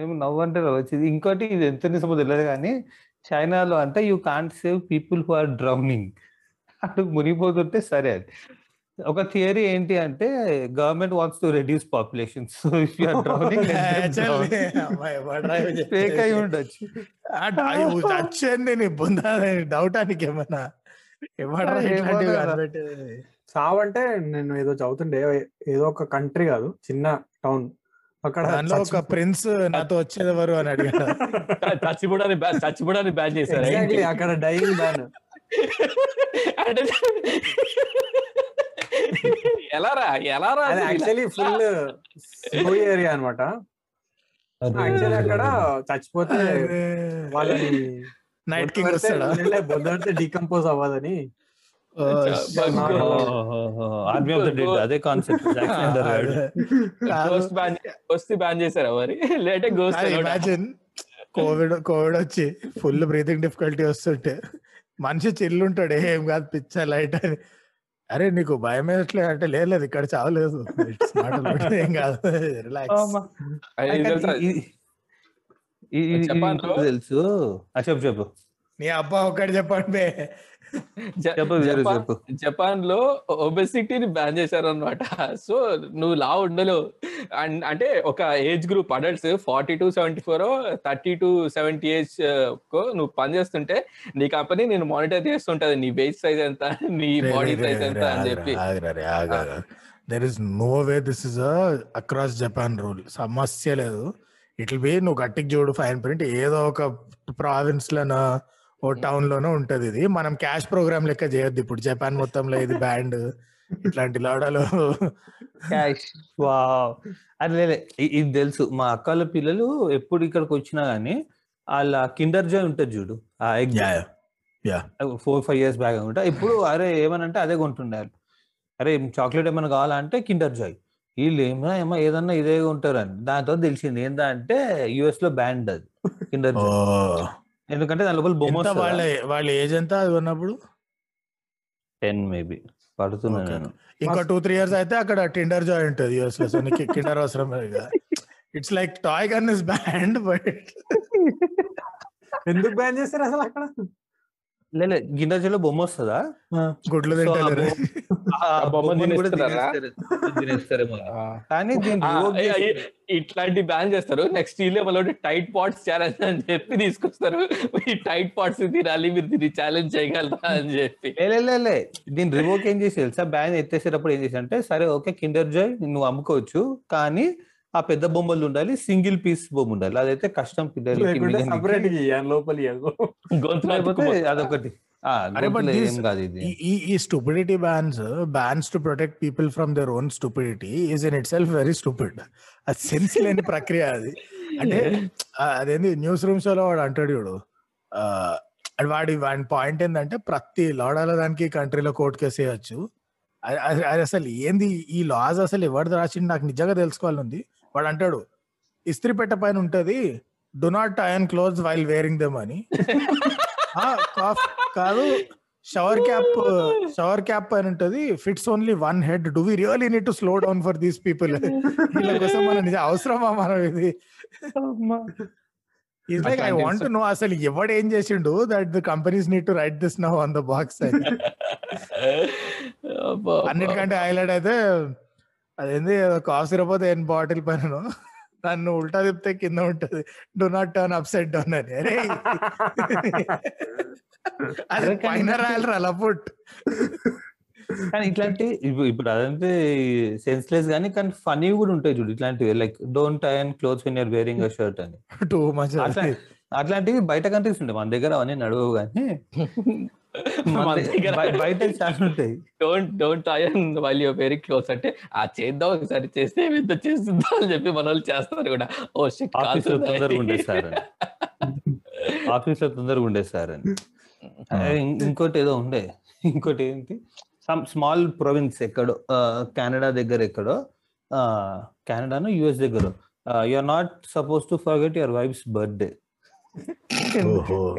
[SPEAKER 3] ఏం నవ్వంటే వచ్చింది. ఇంకోటి ఇది ఎంత నిజమో తెలియదు కానీ చైనాలో అంటే you can't save people who are drowning అటు మునిగిపోతుంటే సరే అది. ఒక థియరీ ఏంటి అంటే government wants to reduce population so if you are drowning? Fake అయి ఉండొచ్చు.
[SPEAKER 1] వచ్చింది నీ బుందా డౌట్ అనికి ఏమన్నా. కనిపెట్టేది?
[SPEAKER 4] చావంటే నేను ఏదో చదువుతుండే ఏదో ఒక కంట్రీ కాదు చిన్న టౌన్. అక్కడ
[SPEAKER 1] దానిలో ఒక ప్రిన్స్ నాతో వచ్చేది ఎవరు అని అడిగాడు.
[SPEAKER 2] చచ్చిపోవడాన్ని బ్యాన్ చచ్చిపోవడాన్ని బ్యాన్ చేశారు?
[SPEAKER 4] Exactly, అక్కడ డైయింగ్ బ్యాన్.
[SPEAKER 2] అంటే ఎలా రా ఎలా రా?
[SPEAKER 4] యాక్చువల్లీ ఫుల్ స్లో ఏరియా అన్నమాట. యాక్చువల్లీ అక్కడ చచ్చిపోతే వాళ్ళని
[SPEAKER 1] నైట్ కింగ్ వస్తాడా?
[SPEAKER 4] బొందడితే డీకంపోజ్ అవ్వదని.
[SPEAKER 1] ఓ,
[SPEAKER 2] Bug.
[SPEAKER 3] Army of the dead అదే concept.
[SPEAKER 2] Ghost ban ghost ban చేశారా మరి? లేటే గోస్ట్
[SPEAKER 1] ఇమాజిన్ కోవిడ్ కోవిడ్ వచ్చి ఫుల్ బ్రీతింగ్ డిఫికల్టీ వస్తుంటే. మనిషి చిల్లు ఉంటాడు ఏం కాదు పిచ్చ లైట్ అని. అరే నీకు భయం వేయట్లే అంటే లేదు లేదు ఇక్కడ చావలేదు. ఏం కాదు. రిలాక్స్.
[SPEAKER 3] తెలుసు? ఆ, చెప్పు చెప్పు.
[SPEAKER 1] నీ అబ్బా ఒక్కటి చెప్పండి.
[SPEAKER 2] జపాన్లో ఒబెసిటీని బ్యాన్ చేశారు అనమాట సో నువ్వు లా ఉండలేవు. అండ్ అంటే ఒక age group adults forty to seventy four thirty to seventy age కో నువ్వు పని చేస్తుంటే నీ కంపెనీ నేను మానిటర్ చేస్తుంటది. నీ వెయిట్ సైజ్ ఎంత నీ బాడీ సైజ్ ఎంత అని చెప్పి.
[SPEAKER 1] There is no way this is across Japan rule సమస్య లేదు. ఇట్లా బి నువ్వు గట్టికి చూడు ఫైన్ ప్రింట్ ఏదో ఒక ప్రావిన్స్ లోనో ఓ టౌన్ లోనో ఉంటది ఇది. మనం క్యాష్ ప్రోగ్రామ్ లెక్క చేయొద్దు. ఇప్పుడు జపాన్ మొత్తంలో ఇది బ్యాండ్ ఇట్లాంటి లాడాలు.
[SPEAKER 3] క్యాష్. వావ్. అది ఇ- ఇది తెలుసు. మా అక్కల పిల్లలు ఎప్పుడు ఇక్కడికి వచ్చినా గానీ వాళ్ళ కిండర్ జాయ్ ఉంటుంది చూడు. ఆ egg four five years back అనుకుంటా. ఇప్పుడు అరే ఏమనంటే అదే కొంటుండే వాళ్ళు. అరే చాక్లెట్ ఏమైనా కావాలంటే కిండర్ జాయ్. వీళ్ళు ఏమైనా ఏమో ఏదన్నా ఇదే ఉంటారు అని దాంతో తెలిసింది. ఏంటంటే యుఎస్లో బ్యాండ్ అది. Kinder Joy. ఎందుకంటే దాని లోపల బొమ్మ
[SPEAKER 1] ఎంత వాళ్ళ వాళ్ళ ఏజ్ ఎంత అది ఉన్నప్పుడు
[SPEAKER 3] టెన్ మేబీ. పడుతున్నా. నేను.
[SPEAKER 1] ఇంకో టూ త్రీ ఇయర్స్ అయితే అక్కడ టిండర్ జాయ్ ఉంటుంది యూఎస్లో. సో నీకు కిండర్ అవసరం it's like toy gun is banned but
[SPEAKER 4] ఎందుకు బ్యాన్ చేస్తారు అసలు అక్కడ?
[SPEAKER 3] లేదు గిండజలో బొమ్మ వస్తుందా
[SPEAKER 1] గుడ్లు.
[SPEAKER 3] కానీ
[SPEAKER 2] ఇట్లాంటి బ్యాన్ చేస్తారు. నెక్స్ట్ ఈ లెవెల్ టైట్ పాట్స్ ఛాలెంజ్ అని చెప్పి తీసుకొస్తారు. ఈ టైట్ పాట్స్ తినాలి మీరు దీన్ని ఛాలెంజ్ చేయగలరా అని చెప్పి.
[SPEAKER 3] లే, లే, లే, లే. దీన్ని రివోక్ ఏం చేసి తెలుసా? బ్యాన్ ఎత్తేసేటప్పుడు ఏం చేసి అంటే సరే ఓకే కిండర్ జాయ్ నువ్వు అమ్ముకోవచ్చు. కానీ ఆ పెద్ద బొమ్మలు ఉండాలి సింగిల్ పీస్ బొమ్మ ఉండాలి. అదైతే కష్టం పిల్లలకి
[SPEAKER 2] అతుక్కుపోతుంది.
[SPEAKER 3] అదొకటి.
[SPEAKER 1] ఈ stupidity bans bans to protect people from their own stupidity is in itself very stupid అది సెన్స్ లేని ప్రక్రియ అది. అంటే అదేంది న్యూస్ రూమ్స్లో వాడు అంటాడు చూడు వాడి వాడి పాయింట్ ఏంటంటే ప్రతి లోడాల దానికి కంట్రీలో కోర్టు కేసు వేయచ్చు. అది- అసలు ఏంది ఈ లాస్ అసలు ఎవరిది రాసింది నాకు నిజంగా తెలుసుకోవాలని ఉంది వాడు అంటాడు ఇస్త్రీ పెట్ట పైన ఉంటది do not iron clothes while wearing them అని. కాఫ్ కాదు షవర్ క్యాప్ షవర్ క్యాప్ పైన ఉంటది fits only one head do we really need to slow down for these people? వీళ్ళ కోసం మన నిజం అవసరమా మనం ఇది? It's like I want no అసలు ఎవడు ఏం చేసిండు that the companies need to write this now on the box అన్నిటికంటే హైలైట్ అయితే అదేంది కాఫ్ సిరప్ ఏం బాటిల్ పైన నన్ను ఉల్టా తిప్పితే కింద ఉంటది. Do not turn upside down అని. అరే! అది పైన రాయాలి అలా పుట్.
[SPEAKER 3] కానీ ఇట్లాంటి ఇప్పుడు అదంటే సెన్స్లెస్ కానీ కానీ ఫనీ కూడా ఉంటాయి చూడు ఇట్లాంటివి. Like don't iron clothes when you're wearing a shirt అని.
[SPEAKER 1] టూ
[SPEAKER 3] అట్లాంటివి బయట కంట్రీస్ ఉంటాయి. మన దగ్గర అవన్నీ నడవవు కానీ. బయట చాలా ఉంటాయి.
[SPEAKER 2] Don't don't iron while your very close అంటే ఆ చేద్దాం ఒకసారి చేస్తే ఎంత చేస్తుందా అని చెప్పి మన వాళ్ళు చేస్తారు కూడా. ఓ షిట్
[SPEAKER 3] తొందరగా ఉండే సార్ ఆఫీస్లో తొందరగా ఉండే సార్ అని. ఇంకోటి ఏదో ఉండే. ఇంకోటి ఏంటి? సమ్ స్మాల్ ప్రొవిన్స్ ఎక్కడో కెనడా దగ్గర ఎక్కడో కెనడాను యుఎస్ దగ్గర you are not suppose to forget your wife's birthday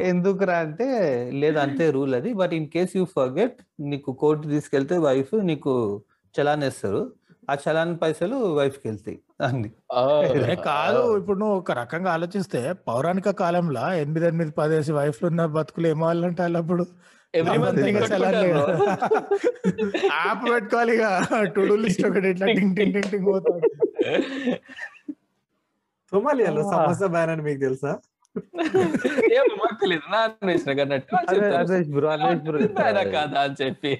[SPEAKER 3] ఎందుకురా అంటే లేదు అంతే రూల్ అది. But in case you forget నీకు కోర్టు తీసుకెళ్తే వైఫ్ నీకు చలాన్ వేస్తారు. ఆ చలాన్ పైసలు వైఫ్కి వెళ్తాయి అన్ని
[SPEAKER 1] ఏ కాదు ఇప్పుడు నువ్వు ఒక రకంగా ఆలోచిస్తే పౌరాణిక కాలంలో ఎనిమిది ఎనిమిది పదేసి వైఫ్లు ఉన్న బతుకులు
[SPEAKER 2] ఎవ్రీ మంత్
[SPEAKER 1] యాప్ పెట్టుకోవాలి ఇక. టు డూ లిస్ట్ ఒకటి ఇట్లా టింగ్ టింగ్ టింగ్ టింగ్. పోతాడు
[SPEAKER 4] సోమాలియాలో సమస్య బ్యాన్ అని మీకు తెలుసా?
[SPEAKER 2] ఏమో మాకు తెలియదు కాదా అని చెప్పి.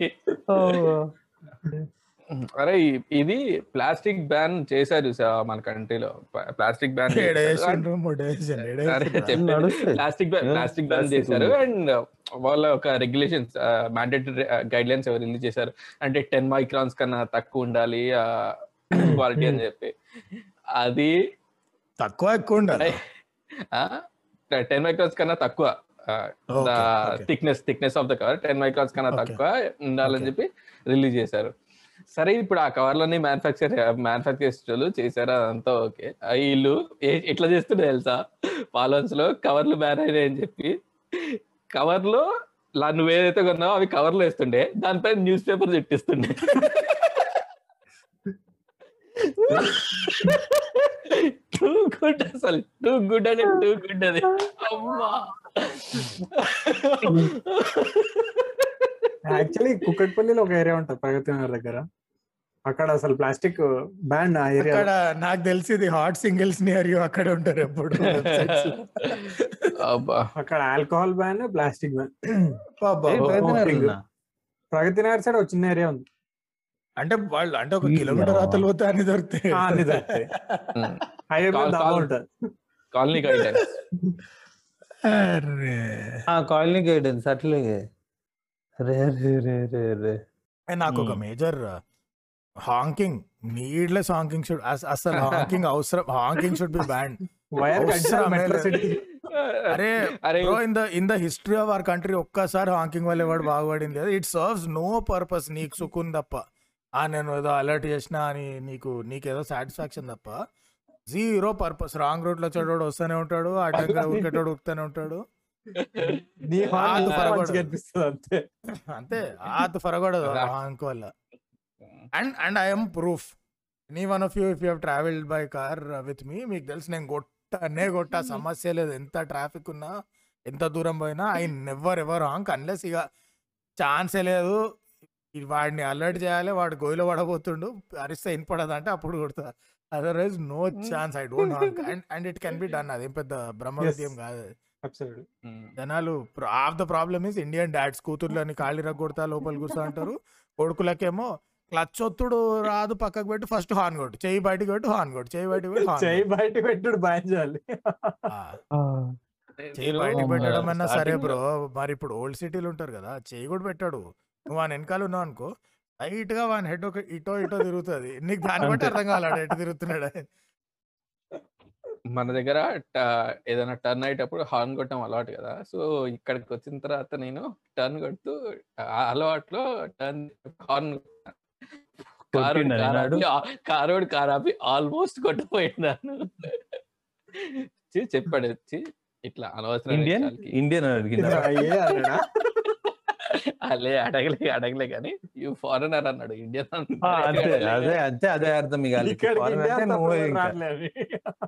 [SPEAKER 2] అరే ఇది ప్లాస్టిక్ బ్యాన్ చేశారు మన కంట్రీలో. Plastic ban. Plastic ban plastic ban చేశారు. అండ్ వాళ్ళ ఒక రెగ్యులేషన్స్ మ్యాండేటరీ గైడ్ లైన్స్ ఎవరు రిలీజ్ చేశారు? అంటే టెన్ మైక్రాన్స్ కన్నా తక్కువ ఉండాలి క్వాలిటీ అని చెప్పి. అది
[SPEAKER 1] తక్కువ ఎక్కువ ఉండాలి.
[SPEAKER 2] టెన్ మైక్రాన్స్ కన్నా తక్కువ. Thickness thickness of the cover ten microns కన్నా. తక్కువ ఉండాలని. చెప్పి రిలీజ్ చేశారు సరే ఇప్పుడు ఆ కవర్లన్నీ మ్యానుఫాక్చర్ మ్యానుఫాక్చర్ చేశారు అదంతా ఓకే వీళ్ళు ఎట్లా చేస్తుండే తెలుసా పాలన్స్లో కవర్లు బ్యాన్ అయినాయి అని చెప్పి కవర్లో లా నువ్వు ఏదైతే కొన్నావో అవి కవర్లో వేస్తుండే దానిపైన న్యూస్ పేపర్ చుట్టిస్తుండే టూ గుడ్ అసలు. టూ గుడ్ టూ గుడ్ అది అమ్మా.
[SPEAKER 4] యాక్చువల్లీ కుక్కట్పల్లిలో ఒక ఏరియా ఉంటుంది ప్రగతి నగర్ దగ్గర. అక్కడ అసలు ప్లాస్టిక్ బ్యాండ్ ఆ ఏరియా.
[SPEAKER 1] అక్కడ నాకు తెలిసి ఇది హాట్ సింగిల్స్ నియర్ యూ అక్కడ ఉంటారు ఎప్పుడు.
[SPEAKER 4] అక్కడ alcohol ban plastic ban. Pragathi Nagar side ఒక చిన్న ఏరియా ఉంది.
[SPEAKER 1] అంటే వాళ్ళు అంటే ఒక కిలోమీటర్. అవతల పోతే అన్ని దొరుకుతాయి.
[SPEAKER 4] అన్ని
[SPEAKER 2] కాలనీ గైడెన్స్
[SPEAKER 3] కాలనీ గైడెన్స్ అట్లే. రే రే రే రే రే.
[SPEAKER 1] నాకు ఒక. Major honking needless honking should అసలు హాంకింగ్ అవసరం హాంకింగ్ షుడ్ బి బ్యాండ్ అరే.
[SPEAKER 2] అరే
[SPEAKER 1] bro in the in the history of our country ఒక్కసారి హాంకింగ్ వల్ల ఎవడు బాగుపడింది. ఇట్ సర్వ్స్ నో పర్పస్ నీకు సుకున్ తప్ప. నేను ఏదో అలర్ట్ చేసినా అని నీకు నీకేదో సాటిస్ఫాక్షన్ తప్ప జీరో పర్పస్. రాంగ్ రూట్లో చెడోడు వస్తూనే ఉంటాడు అడ్డంగా ఉరికేటోడు ఉరుకుతూనే ఉంటాడు.
[SPEAKER 4] నీ అంతే
[SPEAKER 1] అంతే. ఆత ఫరగొడదు. హాంక్ వల్ల. And and I'm proof. Any one of you if you travelled by car with me మీకు తెలుసు నేను కొట్టనే కొట్ట సమస్య లేదు. ఎంత ట్రాఫిక్ ఉన్నా ఎంత దూరం పోయినా I never ever wrong unless ఇక ఛాన్సే లేదు. ఈ వాడిని అలర్ట్ చేయాలి వాడు గోయిలో పడబోతుండు అరిస్తే వినపడదు అంటే అప్పుడు కొడతా. Otherwise no chance I don't honk and and it can be done. అదేం పెద్ద బ్రహ్మ
[SPEAKER 4] Yes.
[SPEAKER 1] విద్యం కాదు. జనాలు half the problem is Indian dads కూతుర్లని కాళ్ళు రగ్గొడతా లోపల కూర్చో అంటారు. కొడుకులకేమో క్లచ్ ఒత్తుడు రాదు పక్కకు పెట్టి ఫస్ట్ హార్న్ కొట్టు. చెయ్యి బయటకు పెట్టు హార్న్ కొట్టు. చెయ్యి బయటకు పెట్టి హార్న్
[SPEAKER 4] చేయి బయట పెట్టుడు బ్యాన్ చేయాలి
[SPEAKER 1] చెయ్యి
[SPEAKER 2] నేను
[SPEAKER 1] బయటకు పెట్టడం అన్నా సరే బ్రో. మరి ఇప్పుడు ఓల్డ్ సిటీలు ఉంటారు కదా చెయ్యి కూడా పెట్టాడు. వాని వెనకాల ఉన్నావు అనుకో లైట్గా వాని హెడ్ ఒక ఇటో ఇటో తిరుగుతుంది నీకు దాన్ని బట్టి
[SPEAKER 3] అంతే.
[SPEAKER 1] అర్థం కావాలంటే ఎటు తిరుగుతున్నాడు.
[SPEAKER 2] మన దగ్గర ట- ఏదైనా టర్న్ అయ్యేటప్పుడు హార్న్ కొట్టడం అలవాటు కదా సో ఇక్కడికి వచ్చిన తర్వాత నేను టర్న్ కొడుతూ ఆ అలవాట్లో టర్న్ హార్న్ కారు
[SPEAKER 3] కొట్టిండా నిన్నాడు?
[SPEAKER 2] కారోడు కారు ఆపి ఆల్మోస్ట్ కొట్టపోయినాను చి- చెప్పాడు వచ్చి ఇట్లా అనవసరం
[SPEAKER 3] ఇండియన్ ఇండియన్ అని అడిగిందా
[SPEAKER 4] అయ్యే అన్నాడా?
[SPEAKER 2] అలే అడగలే అడగలే కానీ యూ ఫారెనర్ అన్నాడు ఇండియన్
[SPEAKER 3] అదే అంతే అదే అర్థం.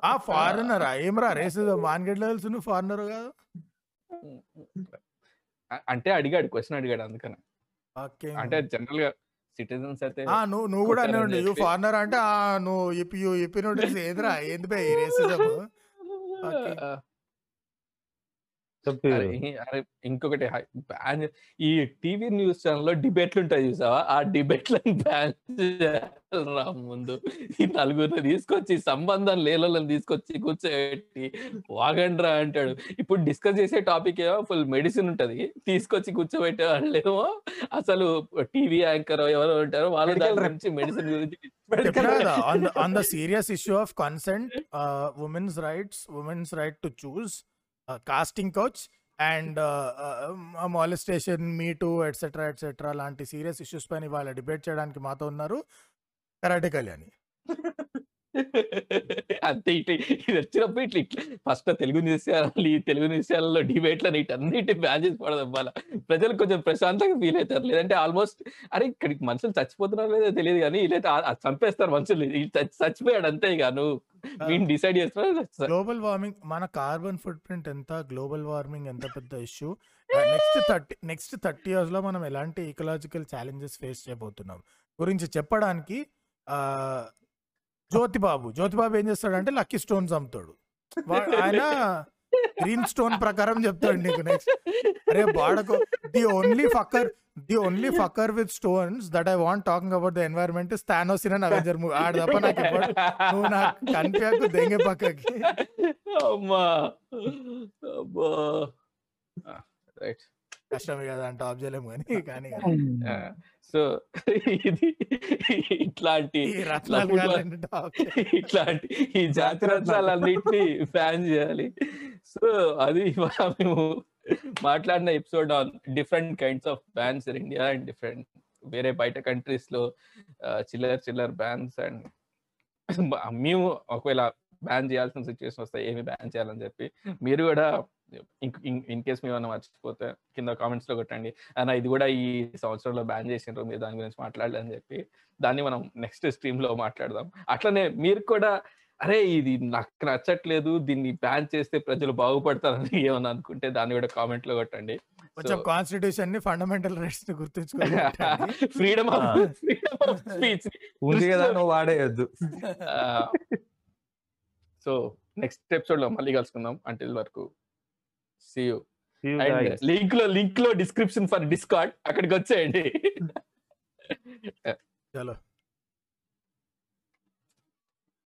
[SPEAKER 1] ఆ ఫారెనర్ ఏమరా రేసిజం వాన్గెట్లో తెలుసు నువ్వు ఫారెనర్ కాదు?
[SPEAKER 2] అంటే అడిగాడు క్వశ్చన్ అడిగాడు అందుకని. అంటే జనరల్గా సిటిజన్స్ అయితే
[SPEAKER 1] ఆ నువ్వు నువ్వు కూడా అనే ఉండు యూ. ఫారినర్ అంటే ఆ నువ్వు ఇప్పి యూ ఇప్పి నోటీస్ ఏదిరా ఏంది బే రేసిజం Okay.
[SPEAKER 2] ఆ,
[SPEAKER 3] చెప్పు
[SPEAKER 2] అరే, ఇంకొకటి హై- బ్యాన్ ఈ టీవీ న్యూస్ ఛానల్లో డిబేట్లు ఉంటాయి చూసావా ఆ డిబేట్లను బ్యాన్ చేయాలరా ముందు ఈ నలుగురిని తీసుకొచ్చి సంబంధం లేని తీసుకొచ్చి కూర్చోబెట్టి వాగండ్రా అంటాడు ఇప్పుడు డిస్కస్ చేసే టాపిక్ ఏమో ఫుల్ మెడిసిన్ ఉంటది తీసుకొచ్చి కూర్చోబెట్టే వాళ్ళేమో అసలు టీవీ యాంకర్ ఎవరో ఉంటారో వాళ్ళ
[SPEAKER 4] Medical
[SPEAKER 2] దాని
[SPEAKER 4] rep.
[SPEAKER 2] గురించి మెడిసిన్ గురించి
[SPEAKER 1] on the serious issue of consent women's rights women's right to choose casting couch and molestation me too etcetera etcetera లాంటి సీరియస్ ఇష్యూస్ పైన ఇవాళ డిబేట్ చేయడానికి మాతో ఉన్నారు. కరాటే కళ్యాణి.
[SPEAKER 2] అంతే ఇట్లా ఇది వచ్చినప్పుడు ఇట్లా ఇట్లా. ఫస్ట్ తెలుగు న్యూస్ ఛానల్ ఈ తెలుగు న్యూస్ ఛానల్లో డిబేట్ల అన్నిటి బ్యాన్ చేసి పడదాం వాళ్ళ ప్రజలు కొంచెం ప్రశాంతంగా ఫీల్ అవుతారు. లేదంటే ఆల్మోస్ట్ అరే ఇక్కడికి మనుషులు చచ్చిపోతున్నారో లేదో తెలియదు కానీ ఆ చంపేస్తారు మనుషులు చచ్చిపోయాడు అంతే ఇక నువ్వు వీడిని డిసైడ్ చేస్తున్నా
[SPEAKER 1] గ్లోబల్ వార్మింగ్ మన కార్బన్ ఫుట్ ప్రింట్ ఎంత గ్లోబల్ వార్మింగ్ ఎంత పెద్ద issue next thirty next thirty ఇయర్స్లో మనం ఎలాంటి ఈకలాజికల్ ఛాలెంజెస్ ఫేస్ చేయబోతున్నాం? గురించి చెప్పడానికి ఆ, జ్యోతిబాబు. జ్యోతిబాబు ఏం చేస్తాడంటే లక్కీ స్టోన్స్ అమ్ముతాడు. ఆయన గ్రీన్ స్టోన్ ప్రకారం చెప్తాడు నీకు నెక్స్ట్ అరే బాడకు the only fucker the only fucker with stones that I want talking about the environment Thanos in Avenger movie ఆడ తప్ప నాకు నువ్వు నాకు కనిపించకు దెంగే పక్కకి.
[SPEAKER 2] అమ్మా. అబ్బా. రైట్.
[SPEAKER 1] కష్టమే కదా అంటే ఆఫ్ చేయలేము కానీ కానీ
[SPEAKER 2] సో ఇది ఇట్లాంటి. ఇట్లాంటి ఈ జాతి రత్నాలన్నింటినీ బ్యాన్ చేయాలి. సో అది మేము మాట్లాడిన episode on different kinds of bans in India and different వేరే బయట కంట్రీస్లో చిల్లర్ చిల్లర్ బ్యాన్స్ అండ్ మేము ఒకవేళ బ్యాన్ చేయాల్సిన సిచ్యువేషన్ వస్తాయి ఏమి బ్యాన్ చేయాలని చెప్పి మీరు కూడా ఇన్ కేస్ మేము ఏమైనా మర్చిపోతే కింద కామెంట్స్లో కొట్టండి. అన్న ఇది కూడా ఈ సంవత్సరంలో బ్యాన్ చేసిండ్రు మీరు దాని గురించి మాట్లాడలేదని చెప్పి దాన్ని మనం నెక్స్ట్ స్ట్రీమ్లో మాట్లాడదాం. అట్లనే మీరు కూడా అరే ఇది నాకు నచ్చట్లేదు దీన్ని బ్యాన్ చేస్తే ప్రజలు బాగుపడతారని ఏమని అనుకుంటే దాన్ని కూడా కామెంట్లో కొట్టండి.
[SPEAKER 1] కొంచెం కాన్స్టిట్యూషన్ని ఫండమెంటల్ రైట్స్ని గుర్తుంచుకోవాలి
[SPEAKER 2] freedom of. Freedom of speech
[SPEAKER 3] ఉంది కదా నువ్వు వాడేయద్దు.
[SPEAKER 2] సో నెక్స్ట్ ఎపిసోడ్లో మళ్ళీ కలుసుకుందాం. అంటిల్ వరకు. See you
[SPEAKER 3] See you
[SPEAKER 2] and
[SPEAKER 3] guys.
[SPEAKER 2] లింక్లో లింక్లో డిస్క్రిప్షన్ ఫర్ డిస్కార్డ్ అక్కడికి వచ్చేయండి
[SPEAKER 1] చలో